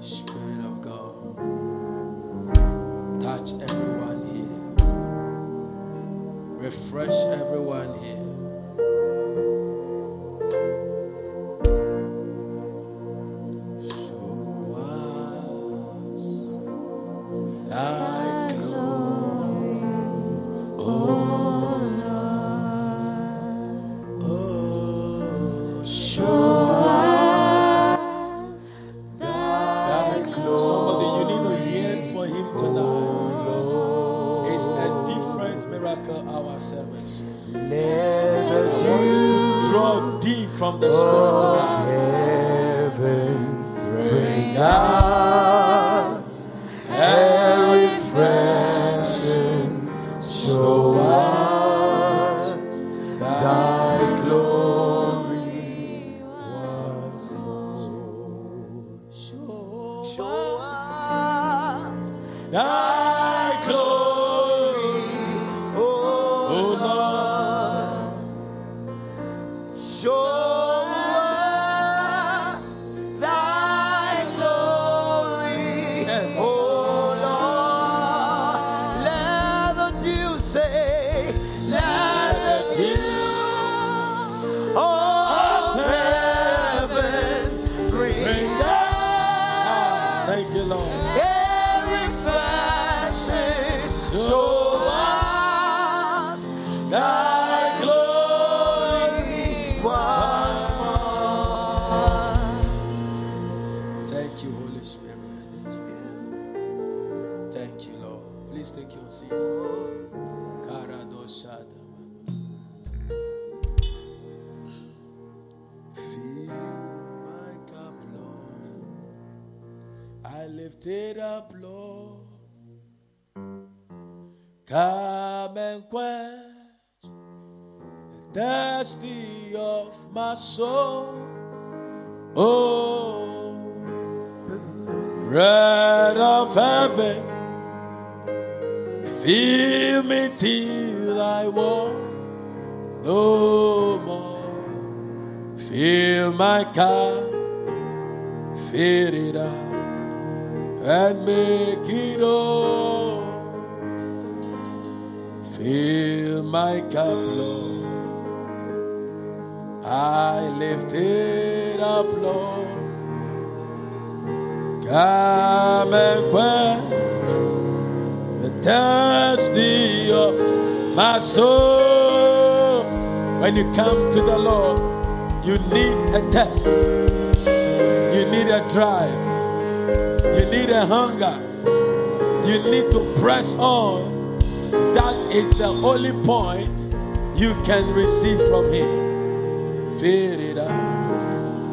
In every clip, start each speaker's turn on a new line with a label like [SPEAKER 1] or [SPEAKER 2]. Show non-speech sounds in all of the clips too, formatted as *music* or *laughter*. [SPEAKER 1] Spirit of God, touch everyone here, refresh everyone here.
[SPEAKER 2] lifted up, Lord. Come and quench the thirsty of my soul. When you come to the Lord, you need a test, you need a drive, you need a hunger, you need to press on. That is the only point you can receive from Him. Fill it up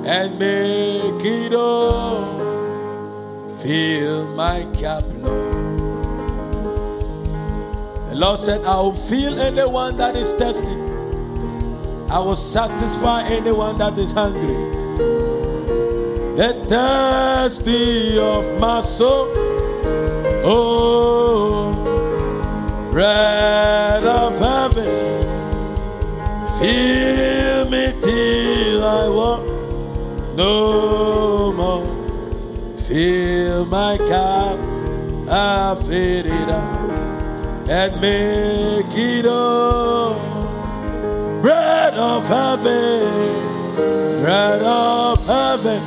[SPEAKER 2] and make it all. Fill my cup, Lord. The Lord said, I will fill anyone that is thirsty. I will satisfy anyone that is hungry. The thirsty of my soul. Oh, bread of heaven. Fill carry me till I want no more. Fill my cup, I fill it up, and make it all. Bread of heaven, bread of heaven,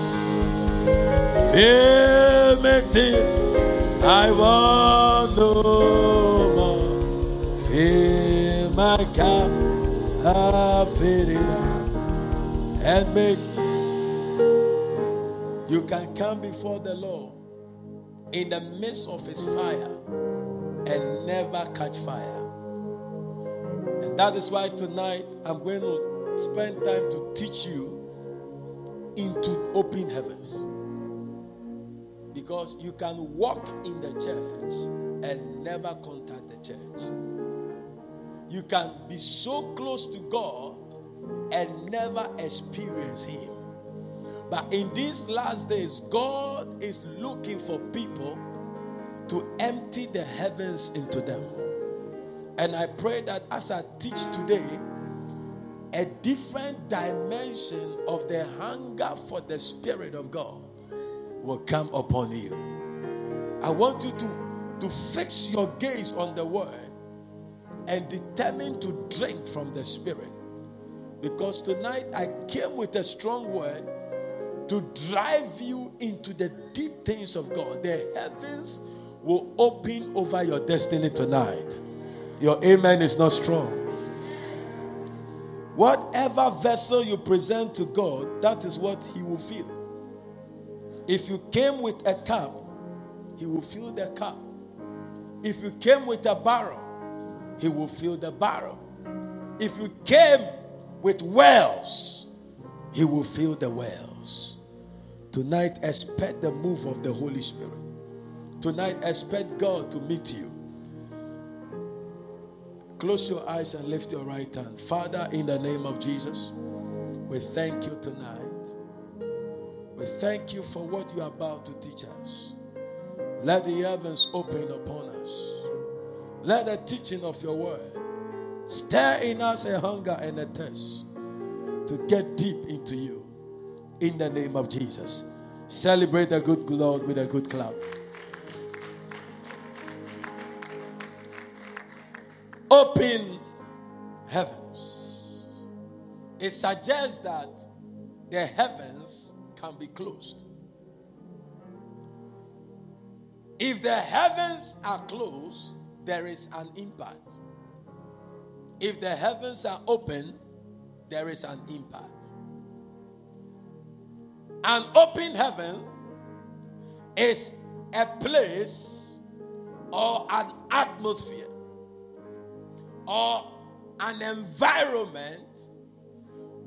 [SPEAKER 2] fill me till I want no more. Fill my cup, I fill it up and make. You can come before the Lord in the midst of his fire and never catch fire. And that is why tonight I'm going to spend time to teach you into open heavens. Because you can walk in the church and never contact the church. You can be so close to God and never experience Him. But in these last days, God is looking for people to empty the heavens into them. And I pray that as I teach today, a different dimension of the hunger for the Spirit of God will come upon you. I want you to, to fix your gaze on the Word and determine to drink from the Spirit. Because tonight I came with a strong word to drive you into the deep things of God. The heavens will open over your destiny tonight. Your amen is not strong. Whatever vessel you present to God, that is what He will fill. If you came with a cup, He will fill the cup. If you came with a barrel, He will fill the barrel. If you came with wells, He will fill the wells. Tonight, expect the move of the Holy Spirit. Tonight, expect God to meet you. Close your eyes and lift your right hand. Father, in the name of Jesus, we thank you tonight. We thank you for what you are about to teach us. Let the heavens open upon us. Let the teaching of your word Stir in us a hunger and a thirst to get deep into you. In the name of Jesus. Celebrate the good Lord with a good clap. Open heavens. It suggests that the heavens can be closed. If the heavens are closed, there is an impact. If the heavens are open, there is an impact. An open heaven is a place or an atmosphere or an environment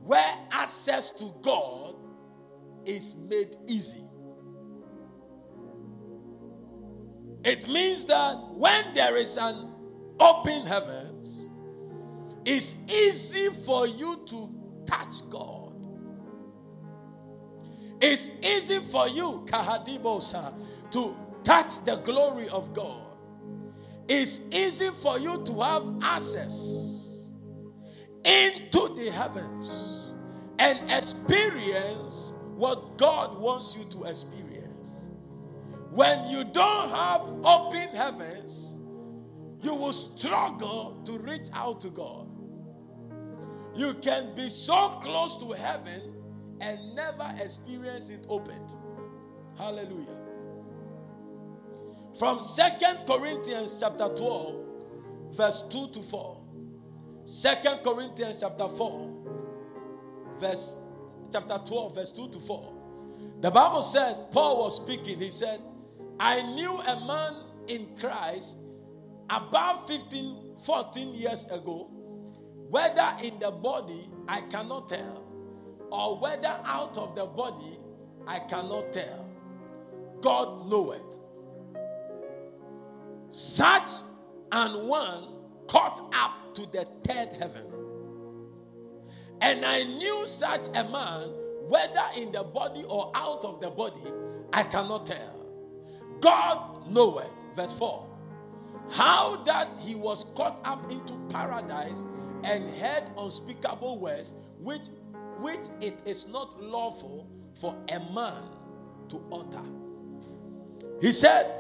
[SPEAKER 2] where access to God is made easy. It means that when there is an open heavens, it's easy for you to touch God. It's easy for you, Kahadibosa, to touch the glory of God. It's easy for you to have access into the heavens and experience what God wants you to experience. When you don't have open heavens, you will struggle to reach out to God. You can be so close to heaven and never experience it opened. Hallelujah. From Second Corinthians chapter 12, verse 2 to 4. 2 Corinthians chapter 4, verse chapter 12, verse 2 to 4. The Bible said, Paul was speaking, he said, I knew a man in Christ about 15, 14 years ago whether in the body, I cannot tell, or whether out of the body, I cannot tell. God knoweth. Such and one caught up to the third heaven. And I knew such a man, whether in the body or out of the body, I cannot tell. God knoweth. Verse 4. How that he was caught up into paradise and heard unspeakable words which which it is not lawful for a man to utter. He said,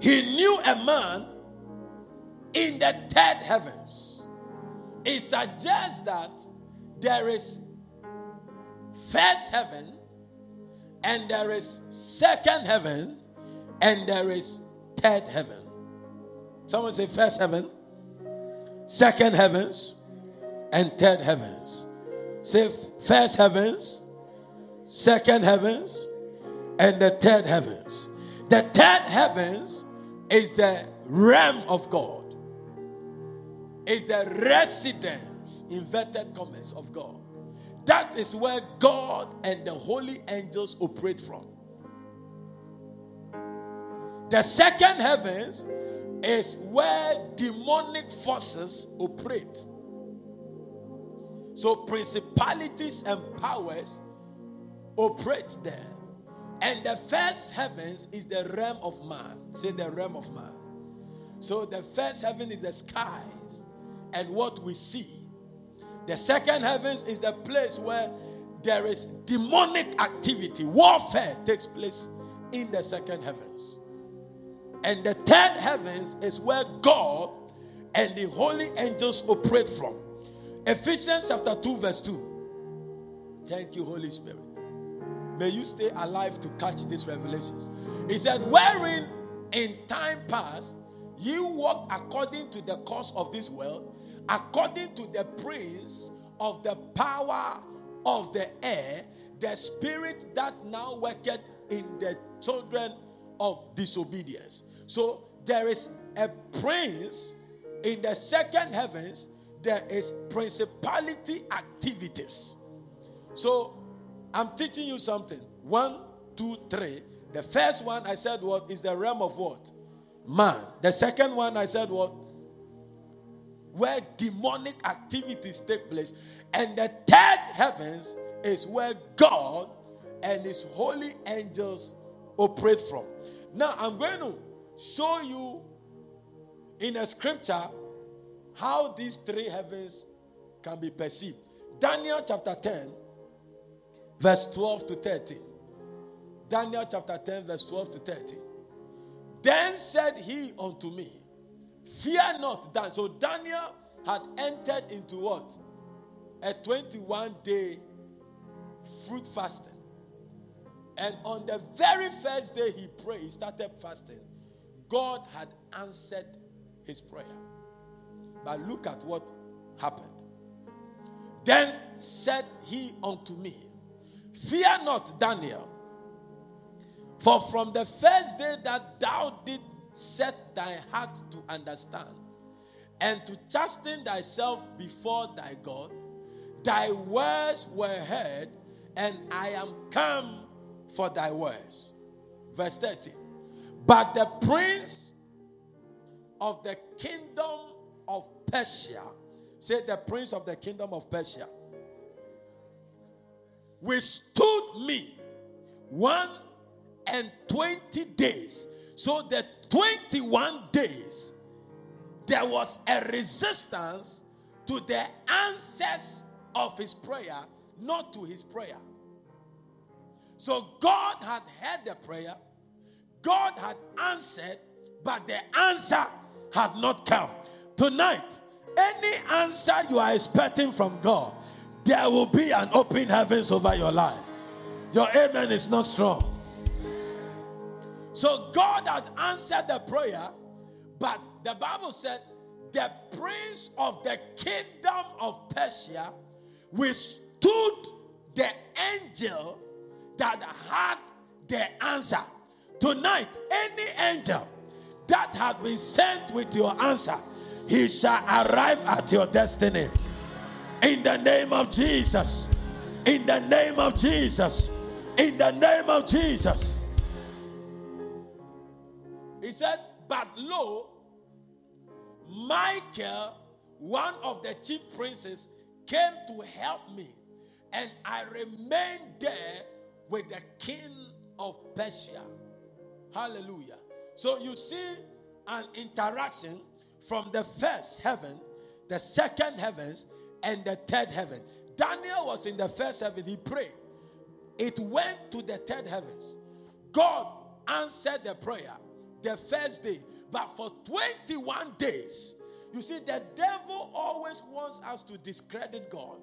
[SPEAKER 2] He knew a man in the third heavens. It suggests that there is first heaven, and there is second heaven, and there is third heaven. Someone say, First heaven, second heavens, and third heavens. Say first heavens, second heavens, and the third heavens. The third heavens is the realm of God, is the residence, inverted commas, of God. That is where God and the holy angels operate from. The second heavens is where demonic forces operate. So principalities and powers operate there. And the first heavens is the realm of man. Say the realm of man. So the first heaven is the skies and what we see. The second heavens is the place where there is demonic activity, warfare takes place in the second heavens. And the third heavens is where God and the holy angels operate from. Ephesians chapter 2, verse 2. Thank you, Holy Spirit. May you stay alive to catch these revelations. He said, Wherein in time past you walked according to the course of this world, according to the prince of the power of the air, the spirit that now worketh in the children of disobedience so there is a prince in the second heavens, there is principality activities. So I'm teaching you something. One, two, three. The first one I said what is the realm of what? Man. The second one I said what? Where demonic activities take place. And the third heavens is where God and his holy angels operate from. Now I'm going to show you in a scripture how these three heavens can be perceived. Daniel chapter 10, verse 12 to 13. Daniel chapter 10, verse 12 to 13. Then said he unto me, Fear not, Dan. So Daniel had entered into what? A 21 day fruit fasting. And on the very first day he prayed, he started fasting. God had answered his prayer. But look at what happened. Then said he unto me, Fear not, Daniel, for from the first day that thou didst set thy heart to understand and to chasten thyself before thy God, thy words were heard, and I am come for thy words. Verse 30. But the prince of the kingdom of Persia, said the prince of the kingdom of Persia, withstood me one and twenty days. So the 21 days, there was a resistance to the answers of his prayer, not to his prayer. So God had heard the prayer God had answered, but the answer had not come. Tonight, any answer you are expecting from God, there will be an open heavens over your life. Your amen is not strong. So God had answered the prayer, but the Bible said the prince of the kingdom of Persia withstood the angel that had the answer. Tonight, any angel that has been sent with your answer, he shall arrive at your destiny. In the name of Jesus. In the name of Jesus. In the name of Jesus. He said, But lo, Michael, one of the chief princes, came to help me, and I remained there with the king of Persia. Hallelujah. So you see an interaction from the first heaven, the second heavens, and the third heaven. Daniel was in the first heaven, he prayed. It went to the third heavens. God answered the prayer the first day, but for 21 days, you see, the devil always wants us to discredit God.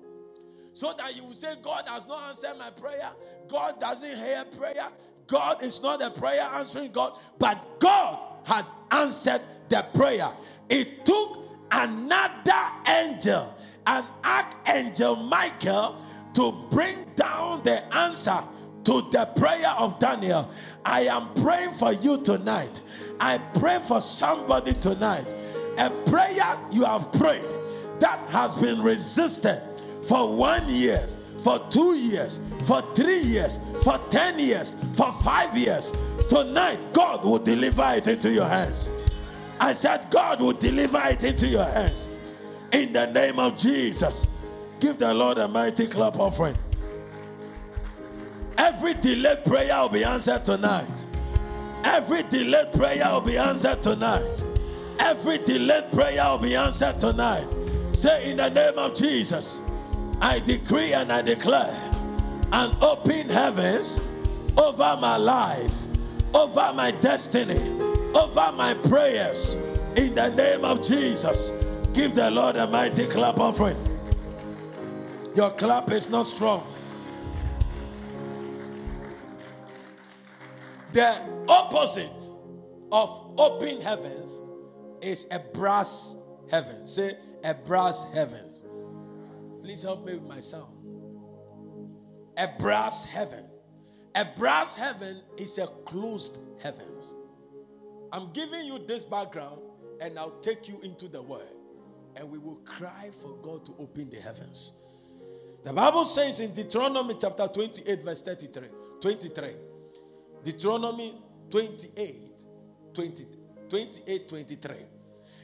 [SPEAKER 2] So that you will say, God has not answered my prayer. God doesn't hear prayer. God is not a prayer answering God, but God had answered the prayer. It took another angel, an archangel Michael, to bring down the answer to the prayer of Daniel. I am praying for you tonight. I pray for somebody tonight. A prayer you have prayed that has been resisted for one year for two years, for three years, for 10 years, for five years, tonight God will deliver it into your hands. I said, God will deliver it into your hands. In the name of Jesus, give the Lord a mighty clap offering. Every delayed prayer will be answered tonight. Every delayed prayer will be answered tonight. Every delayed prayer will be answered tonight. Say in the name of Jesus. I decree and I declare an open heavens over my life, over my destiny, over my prayers. In the name of Jesus, give the Lord a mighty clap offering. Your clap is not strong. The opposite of open heavens is a brass heaven. Say, a brass heavens. Please help me with my sound. A brass heaven. A brass heaven is a closed heavens. I'm giving you this background and I'll take you into the word and we will cry for God to open the heavens. The Bible says in Deuteronomy chapter 28 verse 33, 23. Deuteronomy 28 20, 28 23.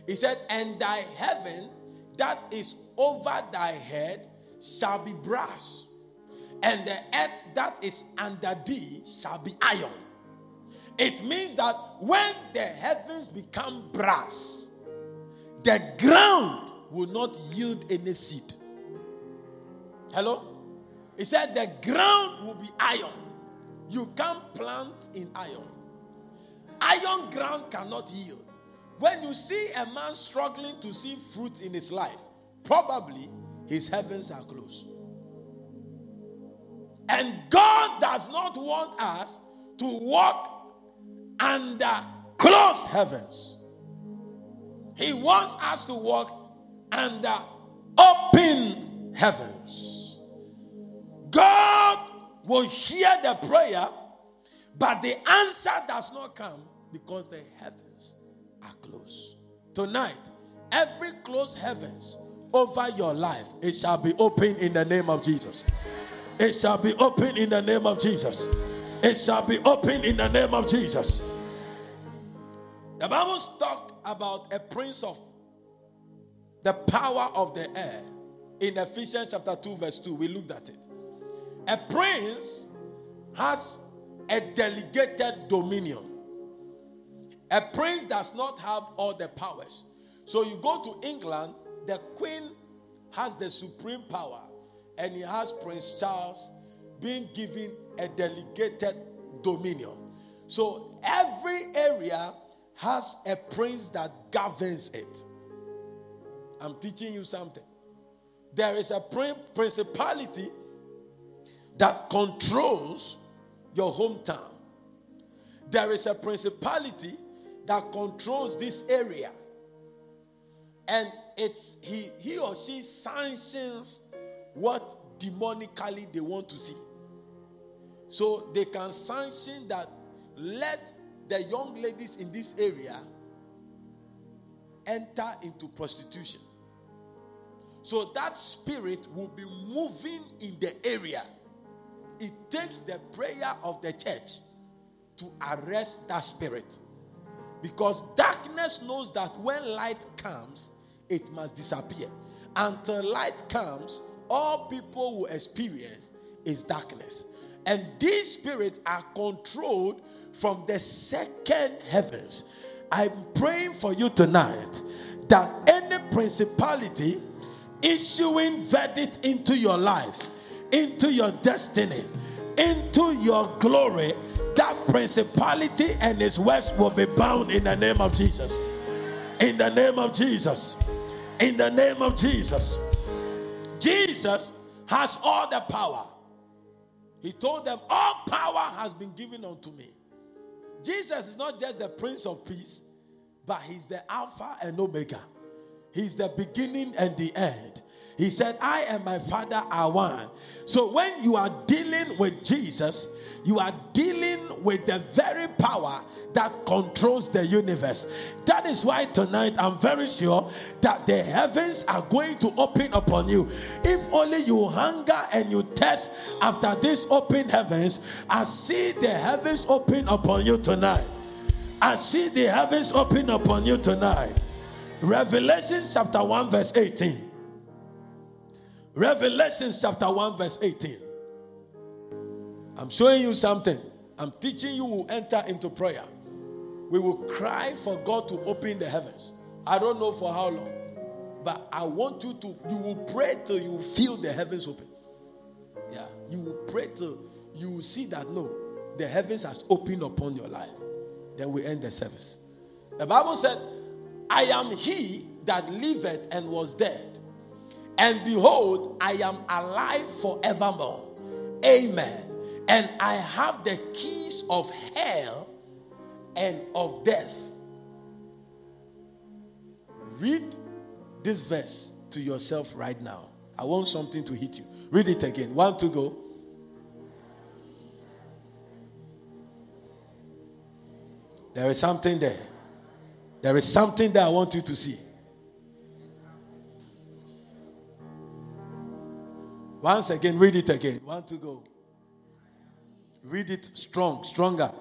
[SPEAKER 2] He said, "And thy heaven that is over thy head shall be brass, and the earth that is under thee shall be iron. It means that when the heavens become brass, the ground will not yield any seed. Hello? He said the ground will be iron. You can't plant in iron. Iron ground cannot yield. When you see a man struggling to see fruit in his life, probably his heavens are closed. And God does not want us to walk under closed heavens. He wants us to walk under open heavens. God will hear the prayer, but the answer does not come because the heavens are closed. Tonight, every closed heavens over your life, it shall be open in the name of Jesus. It shall be open in the name of Jesus. It shall be open in the name of Jesus. The Bible talked about a prince of the power of the air in Ephesians chapter 2, verse 2. We looked at it. A prince has a delegated dominion. A prince does not have all the powers. So you go to England, the queen has the supreme power, and he has Prince Charles being given a delegated dominion. So every area has a prince that governs it. I'm teaching you something. There is a principality that controls your hometown. There is a principality that controls this area. And it's he he or she sanctions what demonically they want to see. So they can sanction that let the young ladies in this area enter into prostitution. So that spirit will be moving in the area. It takes the prayer of the church to arrest that spirit. Because darkness knows that when light comes, it must disappear. Until light comes, all people will experience is darkness. And these spirits are controlled from the second heavens. I'm praying for you tonight that any principality issuing verdict into your life, into your destiny, into your glory, that principality and its works will be bound in the name of Jesus. In the name of Jesus in the name of Jesus. Jesus has all the power. He told them, All power has been given unto me. Jesus is not just the Prince of Peace, but He's the Alpha and Omega. He's the beginning and the end. He said, I and my Father are one. So when you are dealing with Jesus, you are dealing with the very power that controls the universe. That is why tonight I'm very sure that the heavens are going to open upon you. If only you hunger and you test after this, open heavens, I see the heavens open upon you tonight. I see the heavens open upon you tonight. Revelation chapter 1, verse 18. Revelation chapter 1, verse 18. I'm showing you something. I'm teaching you, we enter into prayer. We will cry for God to open the heavens. I don't know for how long, but I want you to, you will pray till you feel the heavens open. Yeah, you will pray till you will see that no, the heavens has opened upon your life. Then we end the service. The Bible said, I am he that liveth and was dead, and behold, I am alive forevermore. Amen. And I have the keys of hell and of death. Read this verse to yourself right now. I want something to hit you. Read it again. One, two, go. There is something there. There is something that I want you to see. Once again, read it again. One, two, go. Read it strong, stronger.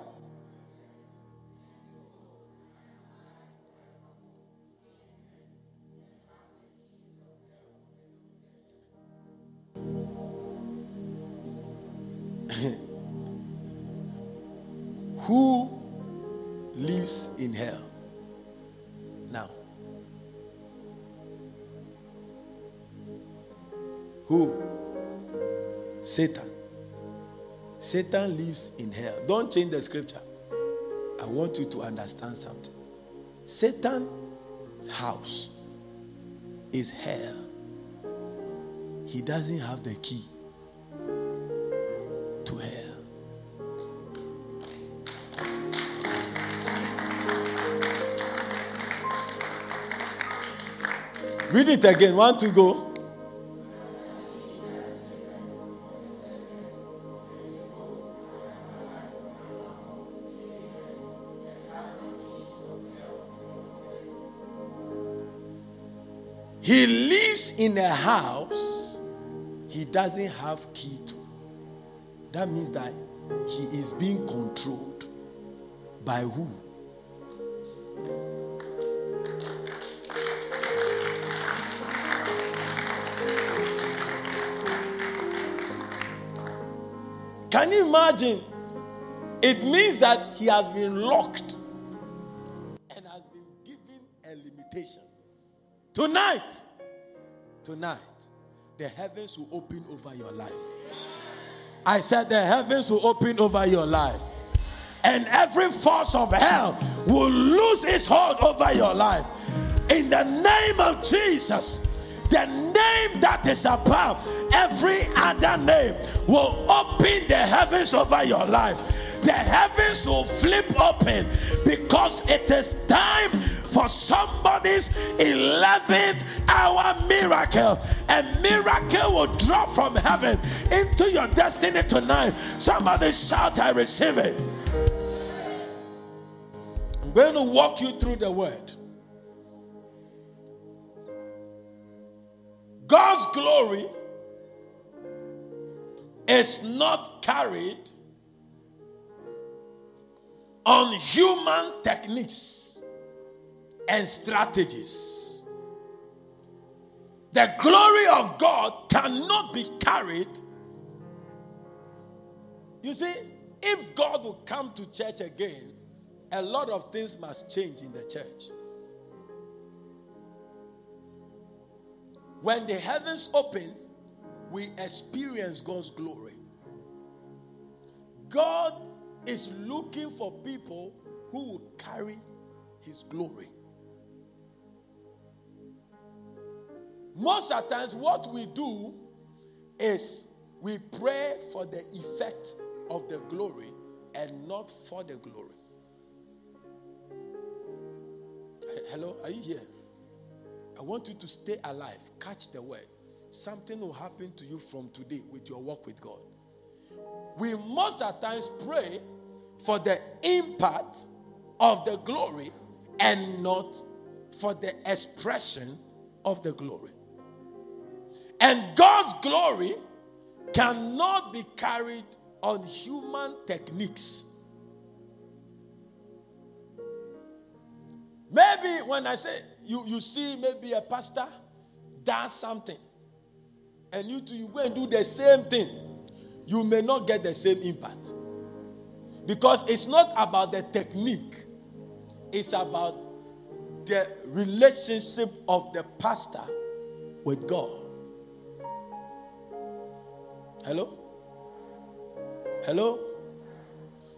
[SPEAKER 2] *laughs* Who lives in hell? Now. Who? Satan. Satan lives in hell. Don't change the scripture. I want you to understand something. Satan's house is hell. He doesn't have the key to hell. Read it again. One, two, go. He lives in a house he doesn't have key to. That means that he is being controlled by who? Can you imagine? It means that he has been locked and has been given a limitation. Tonight, tonight, the heavens will open over your life. I said, the heavens will open over your life. And every force of hell will lose its hold over your life. In the name of Jesus, the name that is above every other name will open the heavens over your life. The heavens will flip open because it is time for somebody's 11th hour miracle. A miracle will drop from heaven into your destiny tonight. Somebody shout, I receive it. I'm going to walk you through the word. God's glory is not carried on human techniques and strategies. The glory of God cannot be carried. You see, if God will come to church again, a lot of things must change in the church. When the heavens open, we experience God's glory. God is looking for people who will carry his glory. Most of times, what we do is we pray for the effect of the glory and not for the glory. Hello, are you here? I want you to stay alive. Catch the word. Something will happen to you from today with your walk with God. We most at times pray for the impact of the glory and not for the expression of the glory. And God's glory cannot be carried on human techniques. Maybe when I say you, you see maybe a pastor does something, and you too, you go and do the same thing, you may not get the same impact. Because it's not about the technique, it's about the relationship of the pastor with God. Hello? Hello?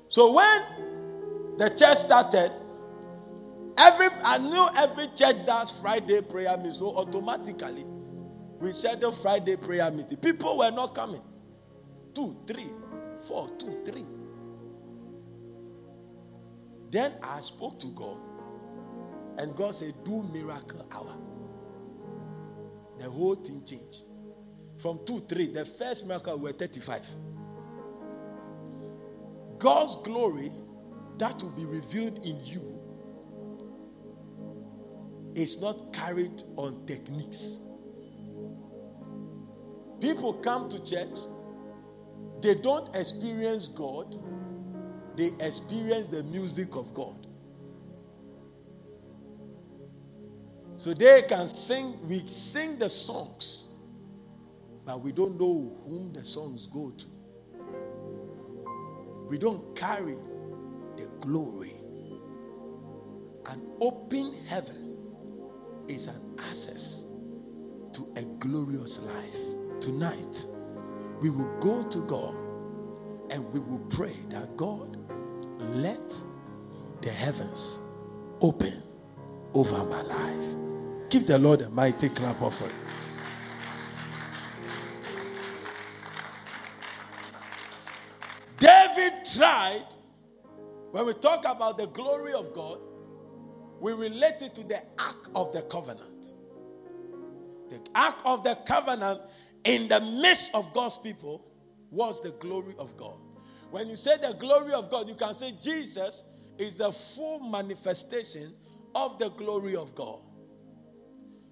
[SPEAKER 2] So when the church started, every I knew every church does Friday prayer meeting. So automatically, we said the Friday prayer meeting. People were not coming. Two, three, four, two, three. Then I spoke to God, and God said, Do miracle hour. The whole thing changed. From 2, 3, the first miracle were 35. God's glory that will be revealed in you is not carried on techniques. People come to church, they don't experience God, they experience the music of God. So they can sing, we sing the songs but we don't know whom the sons go to. We don't carry the glory. An open heaven is an access to a glorious life. Tonight, we will go to God and we will pray that God let the heavens open over my life. Give the Lord a mighty clap of it. tried, when we talk about the glory of God, we relate it to the Ark of the Covenant. The Ark of the Covenant in the midst of God's people was the glory of God. When you say the glory of God, you can say Jesus is the full manifestation of the glory of God.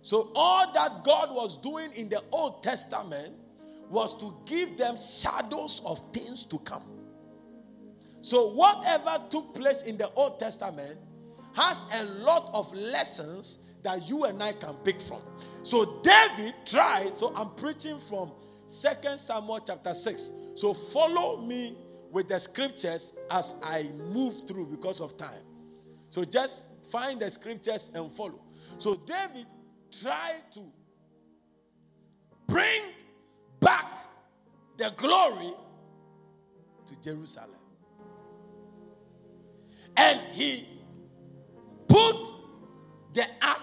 [SPEAKER 2] So, all that God was doing in the Old Testament was to give them shadows of things to come. So, whatever took place in the Old Testament has a lot of lessons that you and I can pick from. So, David tried, so I'm preaching from Second Samuel chapter 6. So, follow me with the scriptures as I move through because of time. So, just find the scriptures and follow. So, David tried to bring back the glory to Jerusalem. And he put the ark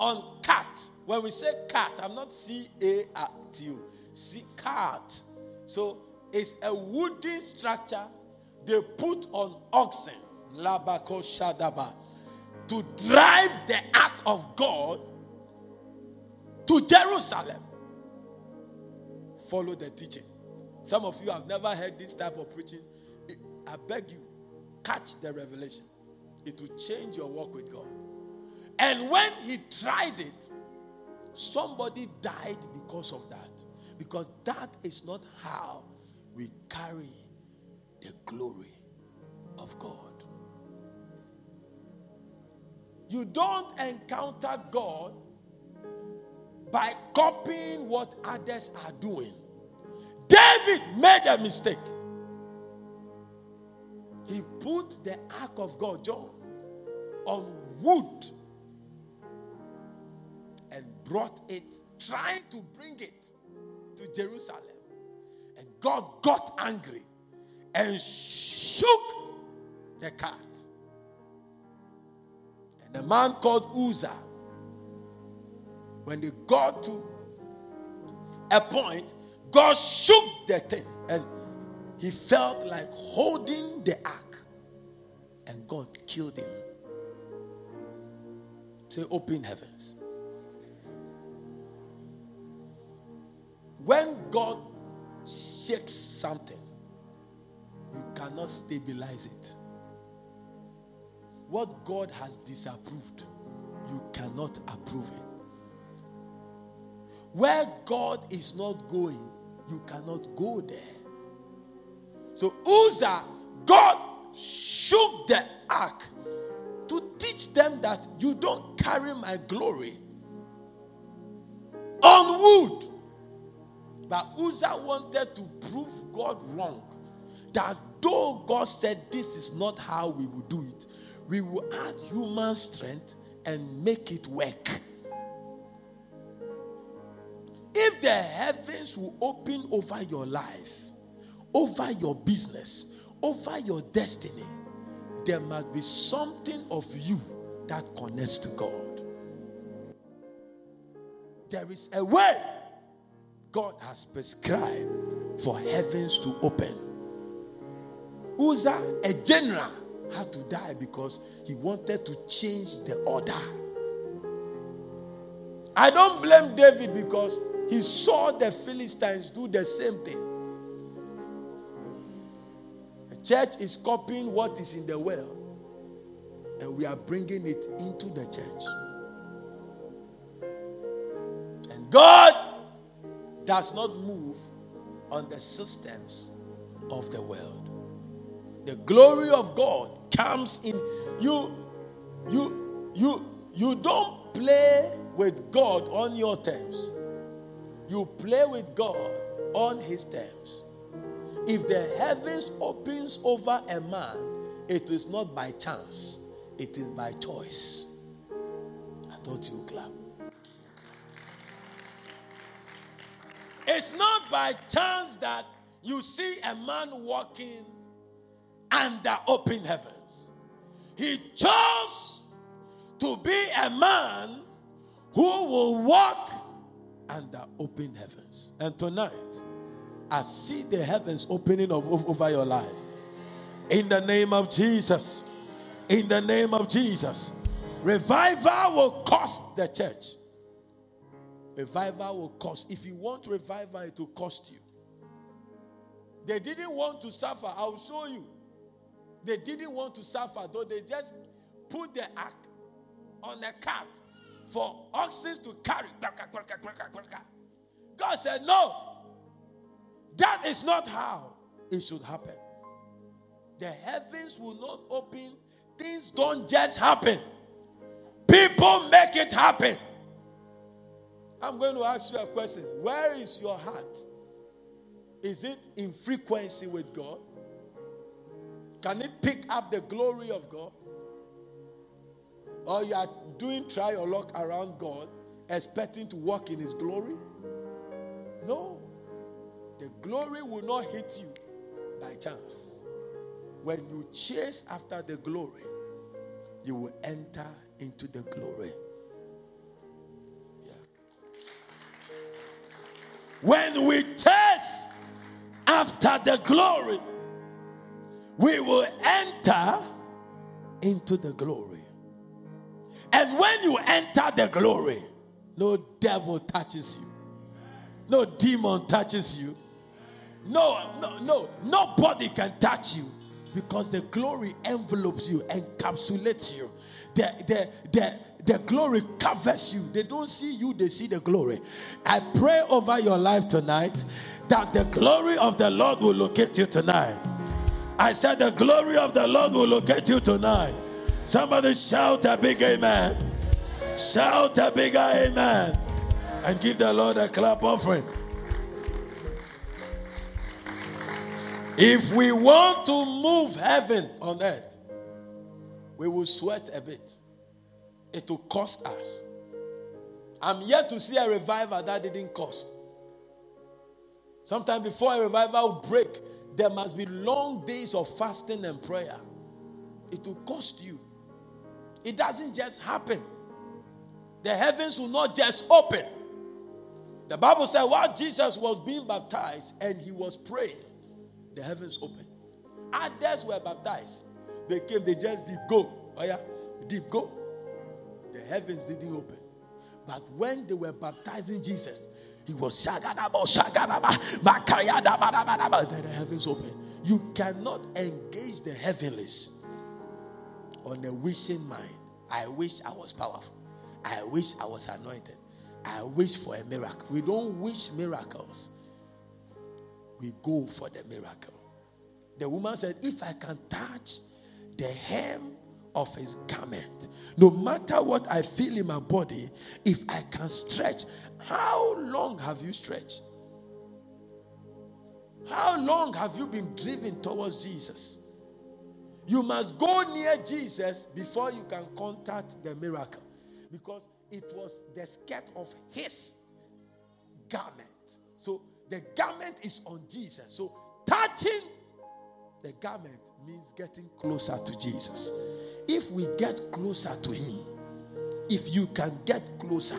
[SPEAKER 2] on cart. When we say cart, I'm not see cart. So it's a wooden structure they put on oxen, labako shadaba, to drive the ark of God to Jerusalem. Follow the teaching. Some of you have never heard this type of preaching. I beg you, catch the revelation, it will change your walk with God. And when he tried it, somebody died because of that. Because that is not how we carry the glory of God. You don't encounter God by copying what others are doing. David made a mistake. He put the ark of God, John, on wood and brought it, trying to bring it to Jerusalem. And God got angry and shook the cart. And a man called Uzzah, when they got to a point, God shook the thing and he felt like holding the ark, and God killed him. Say, open heavens. When God shakes something, you cannot stabilize it. What God has disapproved, you cannot approve it. Where God is not going, you cannot go there. So Uzzah, God shook the ark to teach them that you don't carry my glory on wood. But Uzzah wanted to prove God wrong. That though God said this is not how we will do it, we will add human strength and make it work. If the heavens will open over your life, over your business, over your destiny, there must be something of you that connects to God. There is a way God has prescribed for heavens to open. Uzzah, a general, had to die because he wanted to change the order. I don't blame David because he saw the Philistines do the same thing. Church is copying what is in the world and we are bringing it into the church. And God does not move on the systems of the world. The glory of God comes in you you you you don't play with God on your terms. You play with God on his terms. If the heavens opens over a man, it is not by chance, it is by choice. I thought you clap. It's not by chance that you see a man walking under open heavens. He chose to be a man who will walk under open heavens. And tonight, I see the heavens opening over your life. In the name of Jesus. In the name of Jesus. Revival will cost the church. Revival will cost. If you want revival, it will cost you. They didn't want to suffer. I'll show you. They didn't want to suffer, though they just put the ark on a cart for oxen to carry. God said, No, that is not how it should happen. The heavens will not open, things don't just happen. People make it happen. I'm going to ask you a question Where is your heart? Is it in frequency with God? Can it pick up the glory of God? Or you are doing try or look around God, expecting to walk in His glory? No. The glory will not hit you by chance. When you chase after the glory, you will enter into the glory. Yeah. When we chase after the glory, we will enter into the glory. And when you enter the glory, no devil touches you, no demon touches you, no, no, no. Nobody can touch you because the glory envelopes you, encapsulates you. The, the, the, the glory covers you. They don't see you, they see the glory. I pray over your life tonight that the glory of the Lord will locate you tonight. I said, The glory of the Lord will locate you tonight. Somebody shout a big amen. Shout a big amen. And give the Lord a clap offering. If we want to move heaven on earth, we will sweat a bit. It will cost us. I'm yet to see a revival that didn't cost. Sometimes before a revival break, there must be long days of fasting and prayer. It will cost you. It doesn't just happen. The heavens will not just open. The Bible said while Jesus was being baptized and he was praying, the heavens opened. Others were baptized. They came, they just did go. Oh, yeah, deep go. The heavens didn't open. But when they were baptizing Jesus, he was shagadaba, shagadaba, makayadaba, then the heavens opened. You cannot engage the heavenlies on a wishing mind. I wish I was powerful. I wish I was anointed. I wish for a miracle. We don't wish miracles we go for the miracle. The woman said, If I can touch the hem of his garment, no matter what I feel in my body, if I can stretch, how long have you stretched? How long have you been driven towards Jesus? You must go near Jesus before you can contact the miracle because it was the skirt of his garment the garment is on Jesus. So touching the garment means getting closer to Jesus. If we get closer to Him, if you can get closer,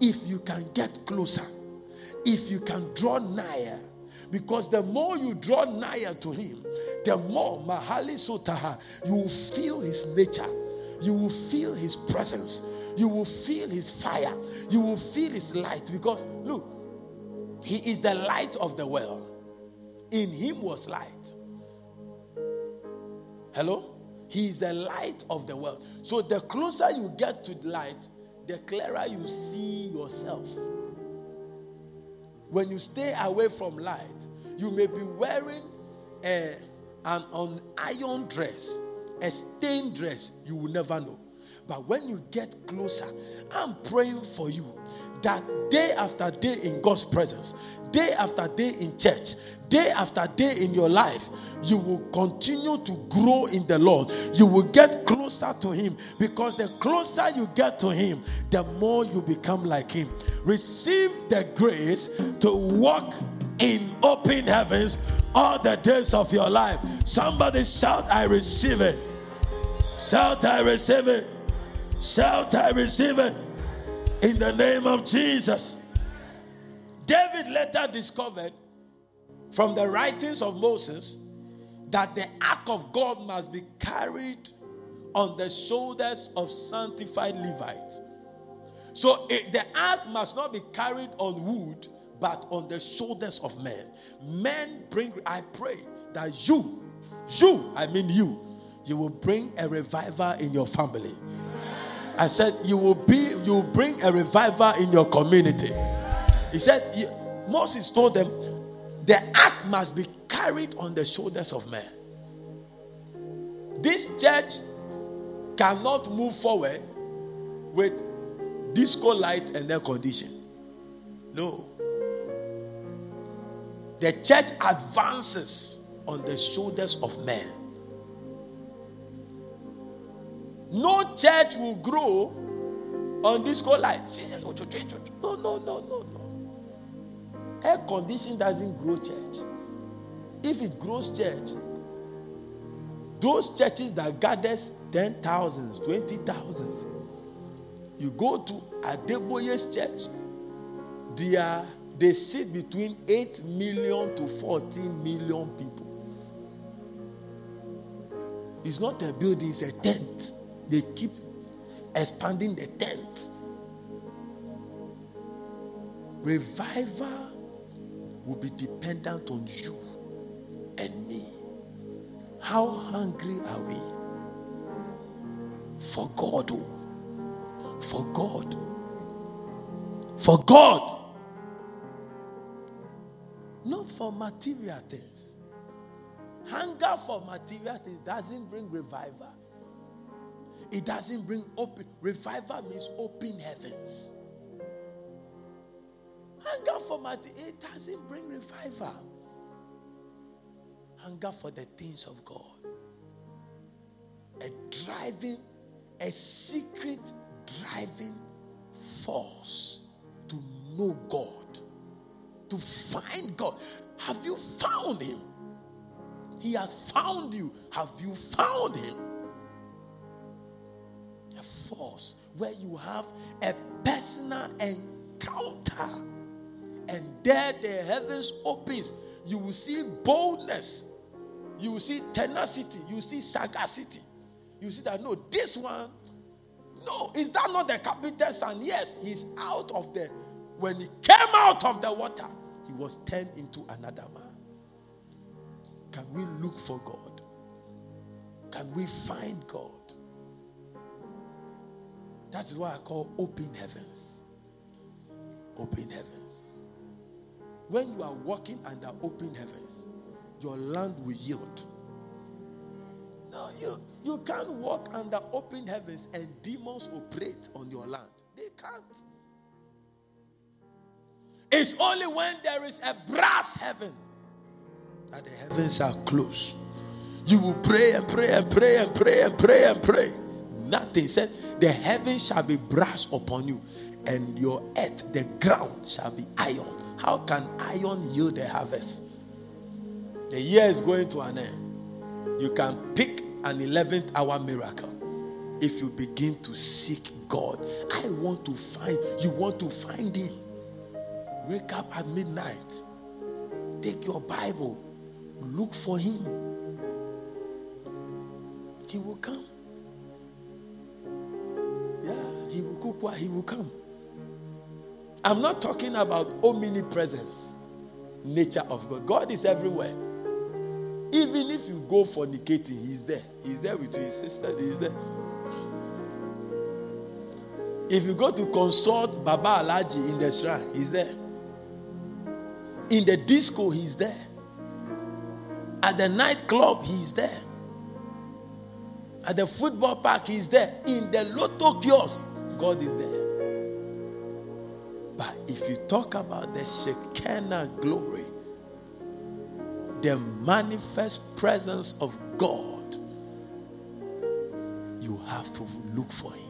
[SPEAKER 2] if you can get closer, if you can draw nigher, because the more you draw nigher to Him, the more Mahali Sotaha, you will feel His nature, you will feel His presence, you will feel His fire, you will feel His light. Because look, he is the light of the world. In him was light. Hello? He is the light of the world. So the closer you get to the light, the clearer you see yourself. When you stay away from light, you may be wearing a, an, an iron dress, a stained dress, you will never know. But when you get closer, I'm praying for you that day after day in God's presence, day after day in church, day after day in your life, you will continue to grow in the Lord. You will get closer to Him because the closer you get to Him, the more you become like Him. Receive the grace to walk in open heavens all the days of your life. Somebody shout, I receive it. Shout, I receive it. Shout, I receive it. In the name of Jesus. David later discovered from the writings of Moses that the ark of God must be carried on the shoulders of sanctified Levites. So it, the ark must not be carried on wood, but on the shoulders of men. Men bring, I pray that you, you, I mean you, you will bring a revival in your family. I said, You will be, you will bring a revival in your community. He said, Moses told them, The ark must be carried on the shoulders of men. This church cannot move forward with disco light and air condition. No. The church advances on the shoulders of men. No church will grow on this disco light. No, no, no, no, no. Air conditioning doesn't grow church. If it grows church, those churches that gathers ten thousands, twenty thousands, you go to Adeboye's church, they are they sit between 8 million to 14 million people. It's not a building, it's a tent they keep expanding the tent. Revival will be dependent on you and me. How hungry are we for God? Oh. For God. For God. Not for material things. Hunger for material things doesn't bring revival. It doesn't bring open. Revival means open heavens. Hunger for material, it doesn't bring revival. Hunger for the things of God. A driving, a secret driving force to know God, to find God. Have you found Him? He has found you. Have you found Him? a force where you have a personal encounter. And there the heavens opens. You will see boldness. You will see tenacity. You will see sagacity. You see that no, this one, no, is that not the capital son? Yes, he's out of the when he came out of the water, he was turned into another man. Can we look for God? Can we find God? That is why I call open heavens. Open heavens. When you are walking under open heavens, your land will yield. No, you, you can't walk under open heavens and demons operate on your land. They can't. It's only when there is a brass heaven that the heavens are closed. You will pray and pray and pray and pray and pray and pray. And pray nothing. Said the heaven shall be brass upon you, and your earth, the ground, shall be iron. How can iron yield the harvest? The year is going to an end. You can pick an 11th hour miracle if you begin to seek God. I want to find, you want to find Him. Wake up at midnight, take your Bible, look for Him. He will come. he will cook what he will come. I'm not talking about omnipresence, nature of God. God is everywhere. Even if you go fornicating, he's there. He's there with His sister, he's there. If you go to consult Baba Alaji in the shrine, he's there. In the disco, he's there. At the nightclub, he's there. At the football park, he's there. In the lotto kiosk, God is there. But if you talk about the Shekinah glory, the manifest presence of God, you have to look for Him.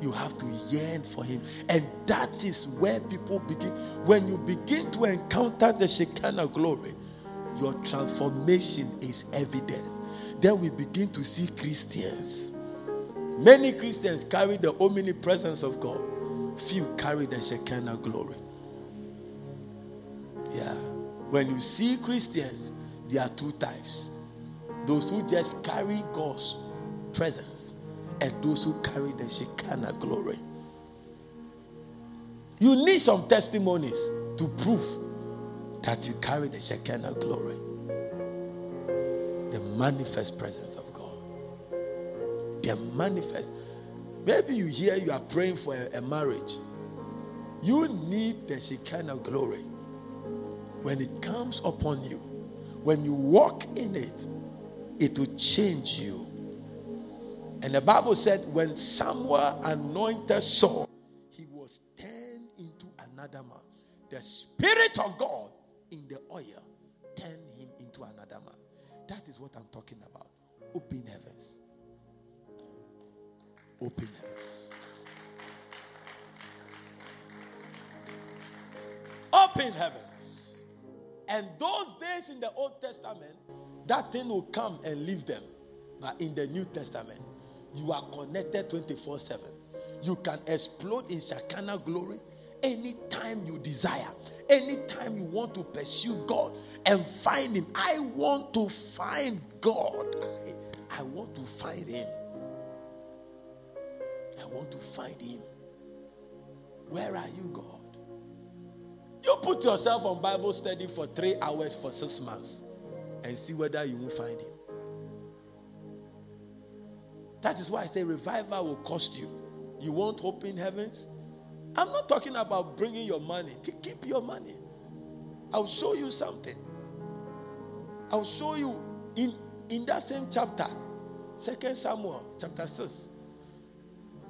[SPEAKER 2] You have to yearn for Him. And that is where people begin. When you begin to encounter the Shekinah glory, your transformation is evident. Then we begin to see Christians Many Christians carry the omnipresence of God, few carry the Shekinah glory. Yeah. When you see Christians, there are two types those who just carry God's presence, and those who carry the Shekinah glory. You need some testimonies to prove that you carry the Shekinah glory, the manifest presence of God them manifest. Maybe you hear you are praying for a, a marriage. You need the Shekinah glory. When it comes upon you, when you walk in it, it will change you. And the Bible said, when Samuel anointed Saul, he was turned into another man. The Spirit of God in the oil turned him into another man. That is what I'm talking about. Open heaven open heavens. Open heavens. And those days in the Old Testament, that thing will come and leave them. But in the New Testament, you are connected 24 7. You can explode in Shekinah glory anytime you desire, anytime you want to pursue God and find Him. I want to find God. I, I want to find Him. I want to find him. Where are you, God? You put yourself on Bible study for three hours for six months and see whether you will find him. That is why I say revival will cost you. You won't hope in heavens. I'm not talking about bringing your money. To keep your money. I'll show you something. I'll show you in, in that same chapter, Second Samuel chapter 6.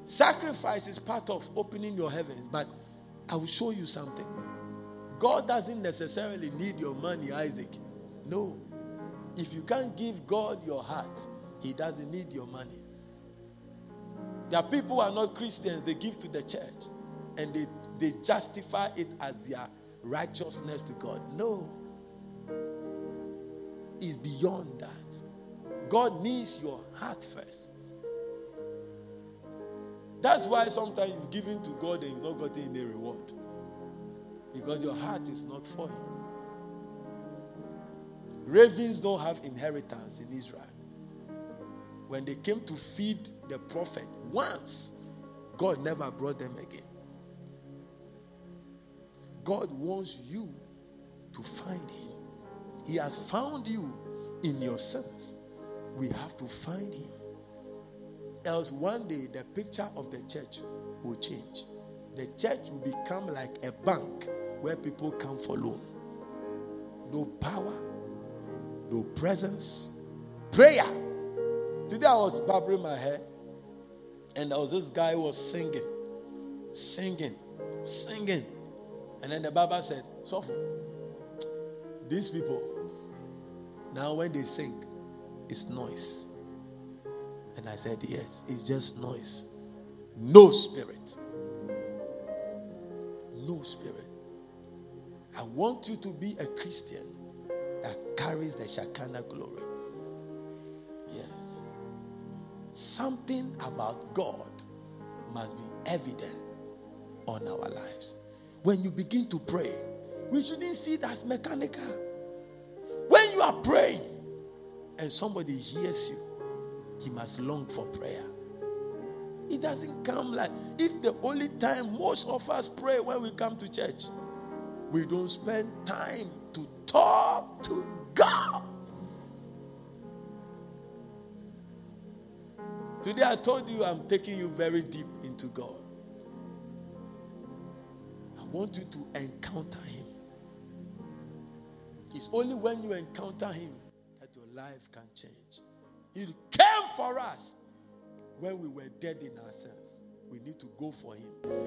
[SPEAKER 2] Sacrifice is part of opening your heavens, but I will show you something. God doesn't necessarily need your money, Isaac. No. If you can't give God your heart, He doesn't need your money. There are people who are not Christians, they give to the church and they, they justify it as their righteousness to God. No. It's beyond that. God needs your heart first. That's why sometimes you've given to God and you've not gotten any reward. Because your heart is not for Him. Ravens don't have inheritance in Israel. When they came to feed the prophet once, God never brought them again. God wants you to find Him. He has found you in your sins. We have to find Him else, one day the picture of the church will change. The church will become like a bank where people come for loan. No power, no presence, prayer. Today I was barbering my hair, and there was this guy who was singing, singing, singing. And then the barber said, Suffer. These people, now when they sing, it's noise. And I said, Yes, it's just noise. No spirit. No spirit. I want you to be a Christian that carries the Shekinah glory. Yes. Something about God must be evident on our lives. When you begin to pray, we shouldn't see it as mechanical. When you are praying and somebody hears you, he must long for prayer. It doesn't come like if the only time most of us pray when we come to church, we don't spend time to talk to God. Today I told you I'm taking you very deep into God. I want you to encounter Him. It's only when you encounter Him that your life can change. He came for us when we were dead in ourselves. We need to go for him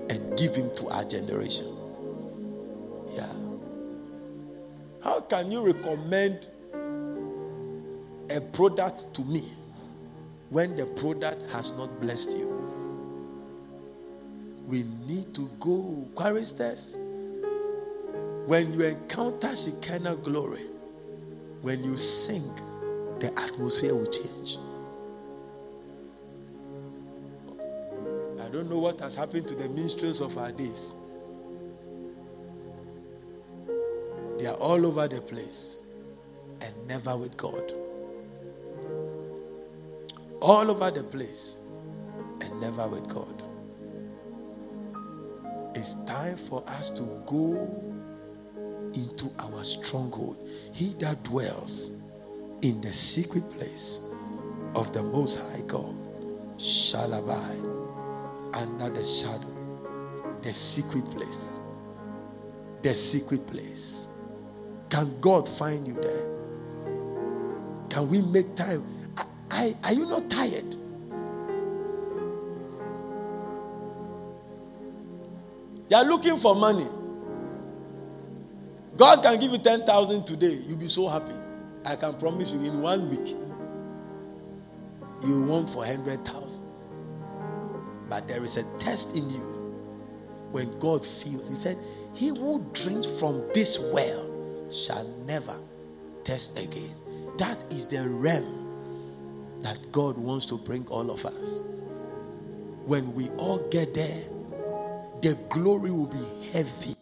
[SPEAKER 2] and give him to our generation. Yeah. How can you recommend a product to me when the product has not blessed you? We need to go. Choristers, when you encounter Shekinah glory, when you sing, the atmosphere will change. I don't know what has happened to the ministers of our days. They are all over the place and never with God. All over the place and never with God. It's time for us to go into our stronghold. He that dwells in the secret place of the Most High God shall abide under the shadow, the secret place. The secret place. Can God find you there? Can we make time? I, are you not tired? You are looking for money. God can give you 10,000 today. You'll be so happy. I can promise you in one week, you want for 100,000. But there is a test in you when God feels. He said, He who drinks from this well shall never test again. That is the realm that God wants to bring all of us. When we all get there, the glory will be heavy.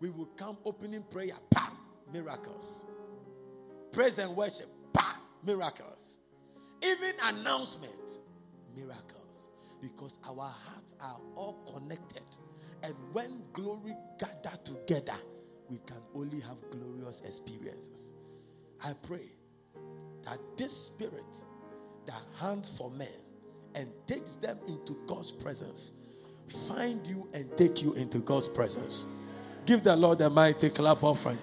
[SPEAKER 2] We will come opening prayer, pa, miracles. Praise and worship. Bah! Miracles. Even announcement. Miracles. Because our hearts are all connected. And when glory gather together, we can only have glorious experiences. I pray that this spirit that hunts for men and takes them into God's presence find you and take you into God's presence. Give the Lord a mighty clap offering.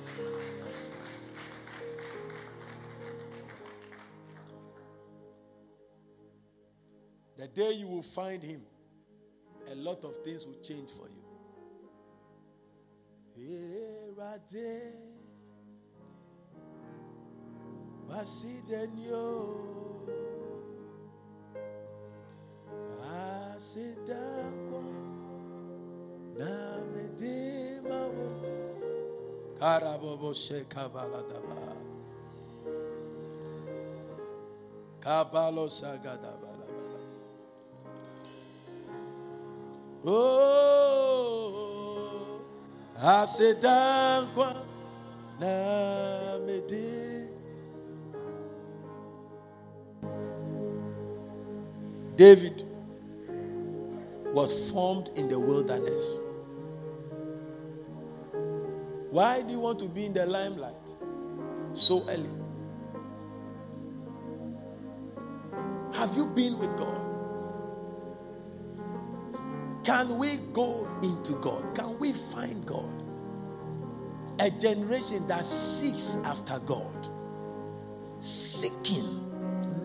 [SPEAKER 2] day you will find Him, a lot of things will change for you. Karabobo Kabalo sagadabala. Oh, asedankwa na medi. David was formed in the wilderness. Why do you want to be in the limelight so early? Have you been with God? Can we go into God? Can we find God? A generation that seeks after God, seeking,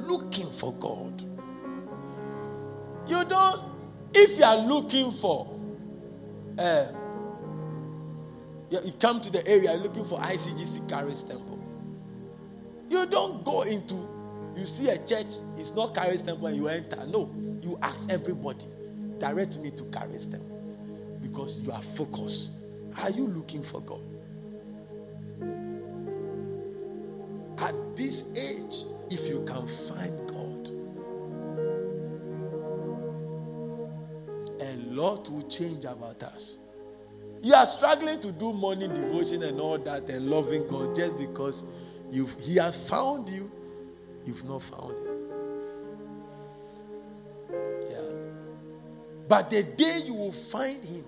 [SPEAKER 2] looking for God. You don't, if you are looking for, uh, you come to the area looking for ICGC Karis Temple. You don't go into, you see a church, it's not Karis Temple, and you enter. No, you ask everybody direct me to caress them because you are focused. Are you looking for God? At this age, if you can find God, a lot will change about us. You are struggling to do morning devotion and all that and loving God just because you've, He has found you, you've not found Him. But the day you will find him,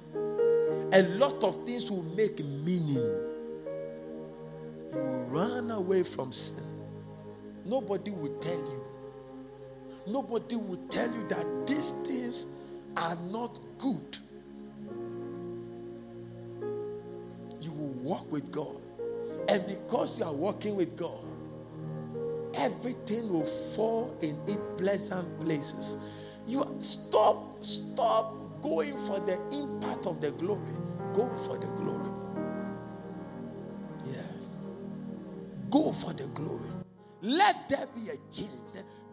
[SPEAKER 2] a lot of things will make meaning. You will run away from sin. Nobody will tell you. Nobody will tell you that these things are not good. You will walk with God. And because you are walking with God, everything will fall in its pleasant places you stop, stop going for the impact of the glory. Go for the glory. Yes. Go for the glory. Let there be a change.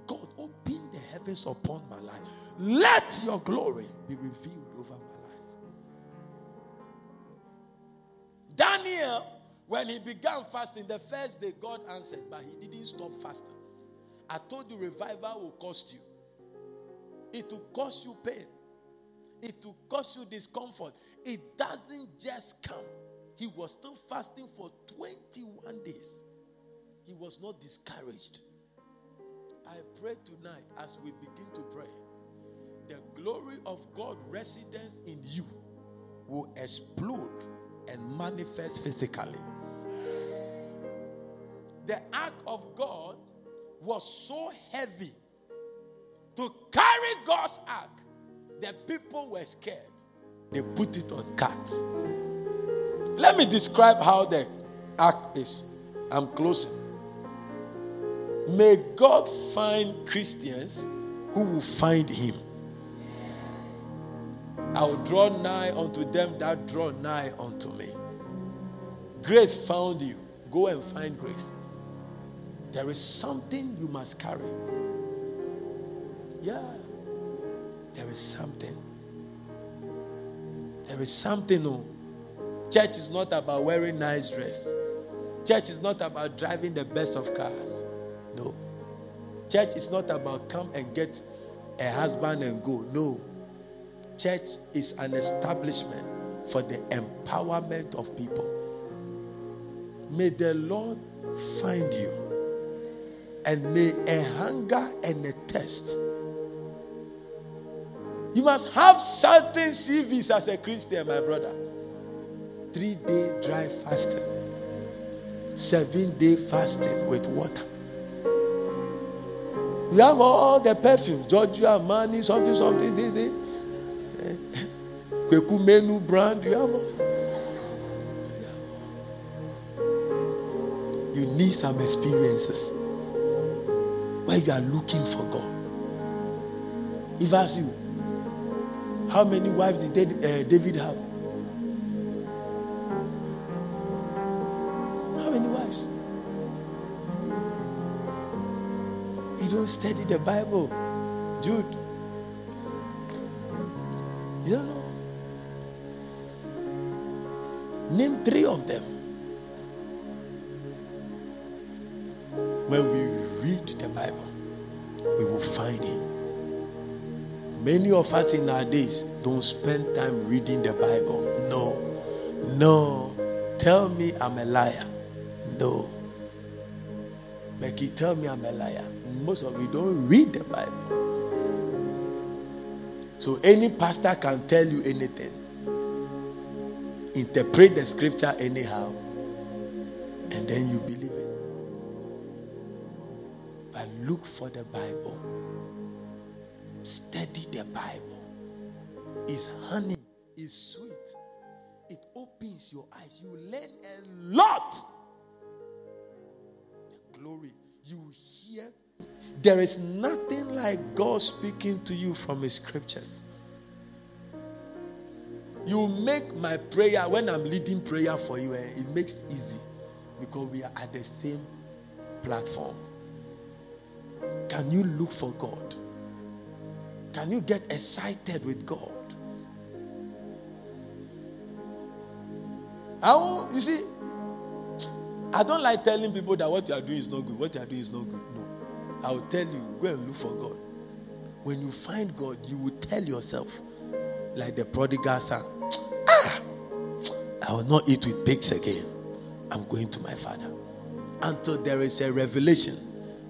[SPEAKER 2] God, open the heavens upon my life. Let your glory be revealed over my life. Daniel, when he began fasting, the first day God answered, but he didn't stop fasting. I told you revival will cost you. It will cause you pain. It will cause you discomfort. It doesn't just come. He was still fasting for 21 days. He was not discouraged. I pray tonight as we begin to pray, the glory of God residence in you will explode and manifest physically. The ark of God was so heavy to carry God's ark, the people were scared. They put it on carts. Let me describe how the ark is. I'm closing. May God find Christians who will find him. I will draw nigh unto them that draw nigh unto me. Grace found you. Go and find grace. There is something you must carry. Yeah. There is something. There is something. Oh, Church is not about wearing nice dress. Church is not about driving the best of cars. No. Church is not about come and get a husband and go. No. Church is an establishment for the empowerment of people. May the Lord find you and may a hunger and a thirst you must have certain CVs as a Christian, my brother. Three day dry fasting, seven day fasting with water. We have all the perfumes, Georgia, Money, something, something, this, this. Eh? *laughs* Kweku menu brand, you have all. you need some experiences where you are looking for God. If I ask you, how many wives did eh, David have? How many wives? You don't study the Bible, Jude. You don't know. Name three of them. When we read the Bible, we will find him. Many of us in our days don't spend time reading the Bible. No. No. Tell me I'm a liar. No. you tell me I'm a liar. Most of you don't read the Bible. So any pastor can tell you anything. Interpret the scripture anyhow. And then you believe it. But look for the Bible Study the Bible. It's honey, it's sweet. It opens your eyes. You learn a lot. The glory. You hear. There is nothing like God speaking to you from His scriptures. You make my prayer when I'm leading prayer for you, eh, it makes easy because we are at the same platform. Can you look for God? Can you get excited with God? How you see? I don't like telling people that what you are doing is not good. What you are doing is not good. No. I will tell you, go and look for God. When you find God, you will tell yourself, like the prodigal son, ah, I will not eat with pigs again. I'm going to my father. Until there is a revelation,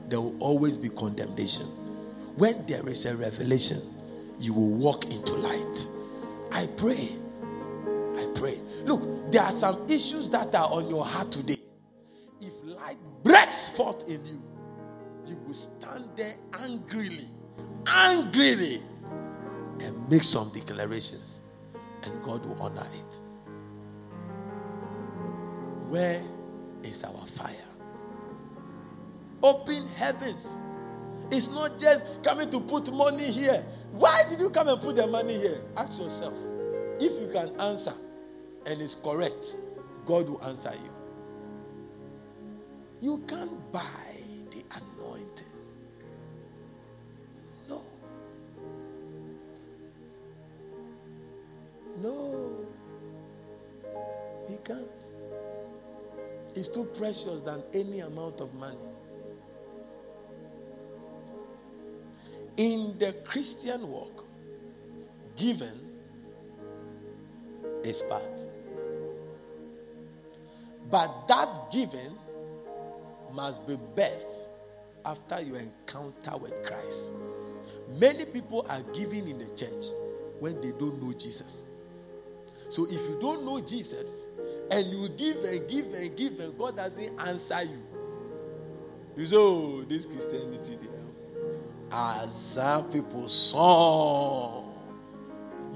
[SPEAKER 2] there will always be condemnation when there is a revelation, you will walk into light. I pray. I pray. Look, there are some issues that are on your heart today. If light breaks forth in you, you will stand there angrily, angrily, and make some declarations, and God will honor it. Where is our fire? Open heavens it's not just coming to put money here. Why did you come and put the money here? Ask yourself. If you can answer and it's correct, God will answer you. You can't buy the anointing. No. No. He can't. It's too precious than any amount of money. in the Christian walk, given is part. But that giving must be birth after you encounter with Christ. Many people are giving in the church when they don't know Jesus. So if you don't know Jesus and you give and give and give and God doesn't answer you, you say, Oh, this Christianity there as some people saw.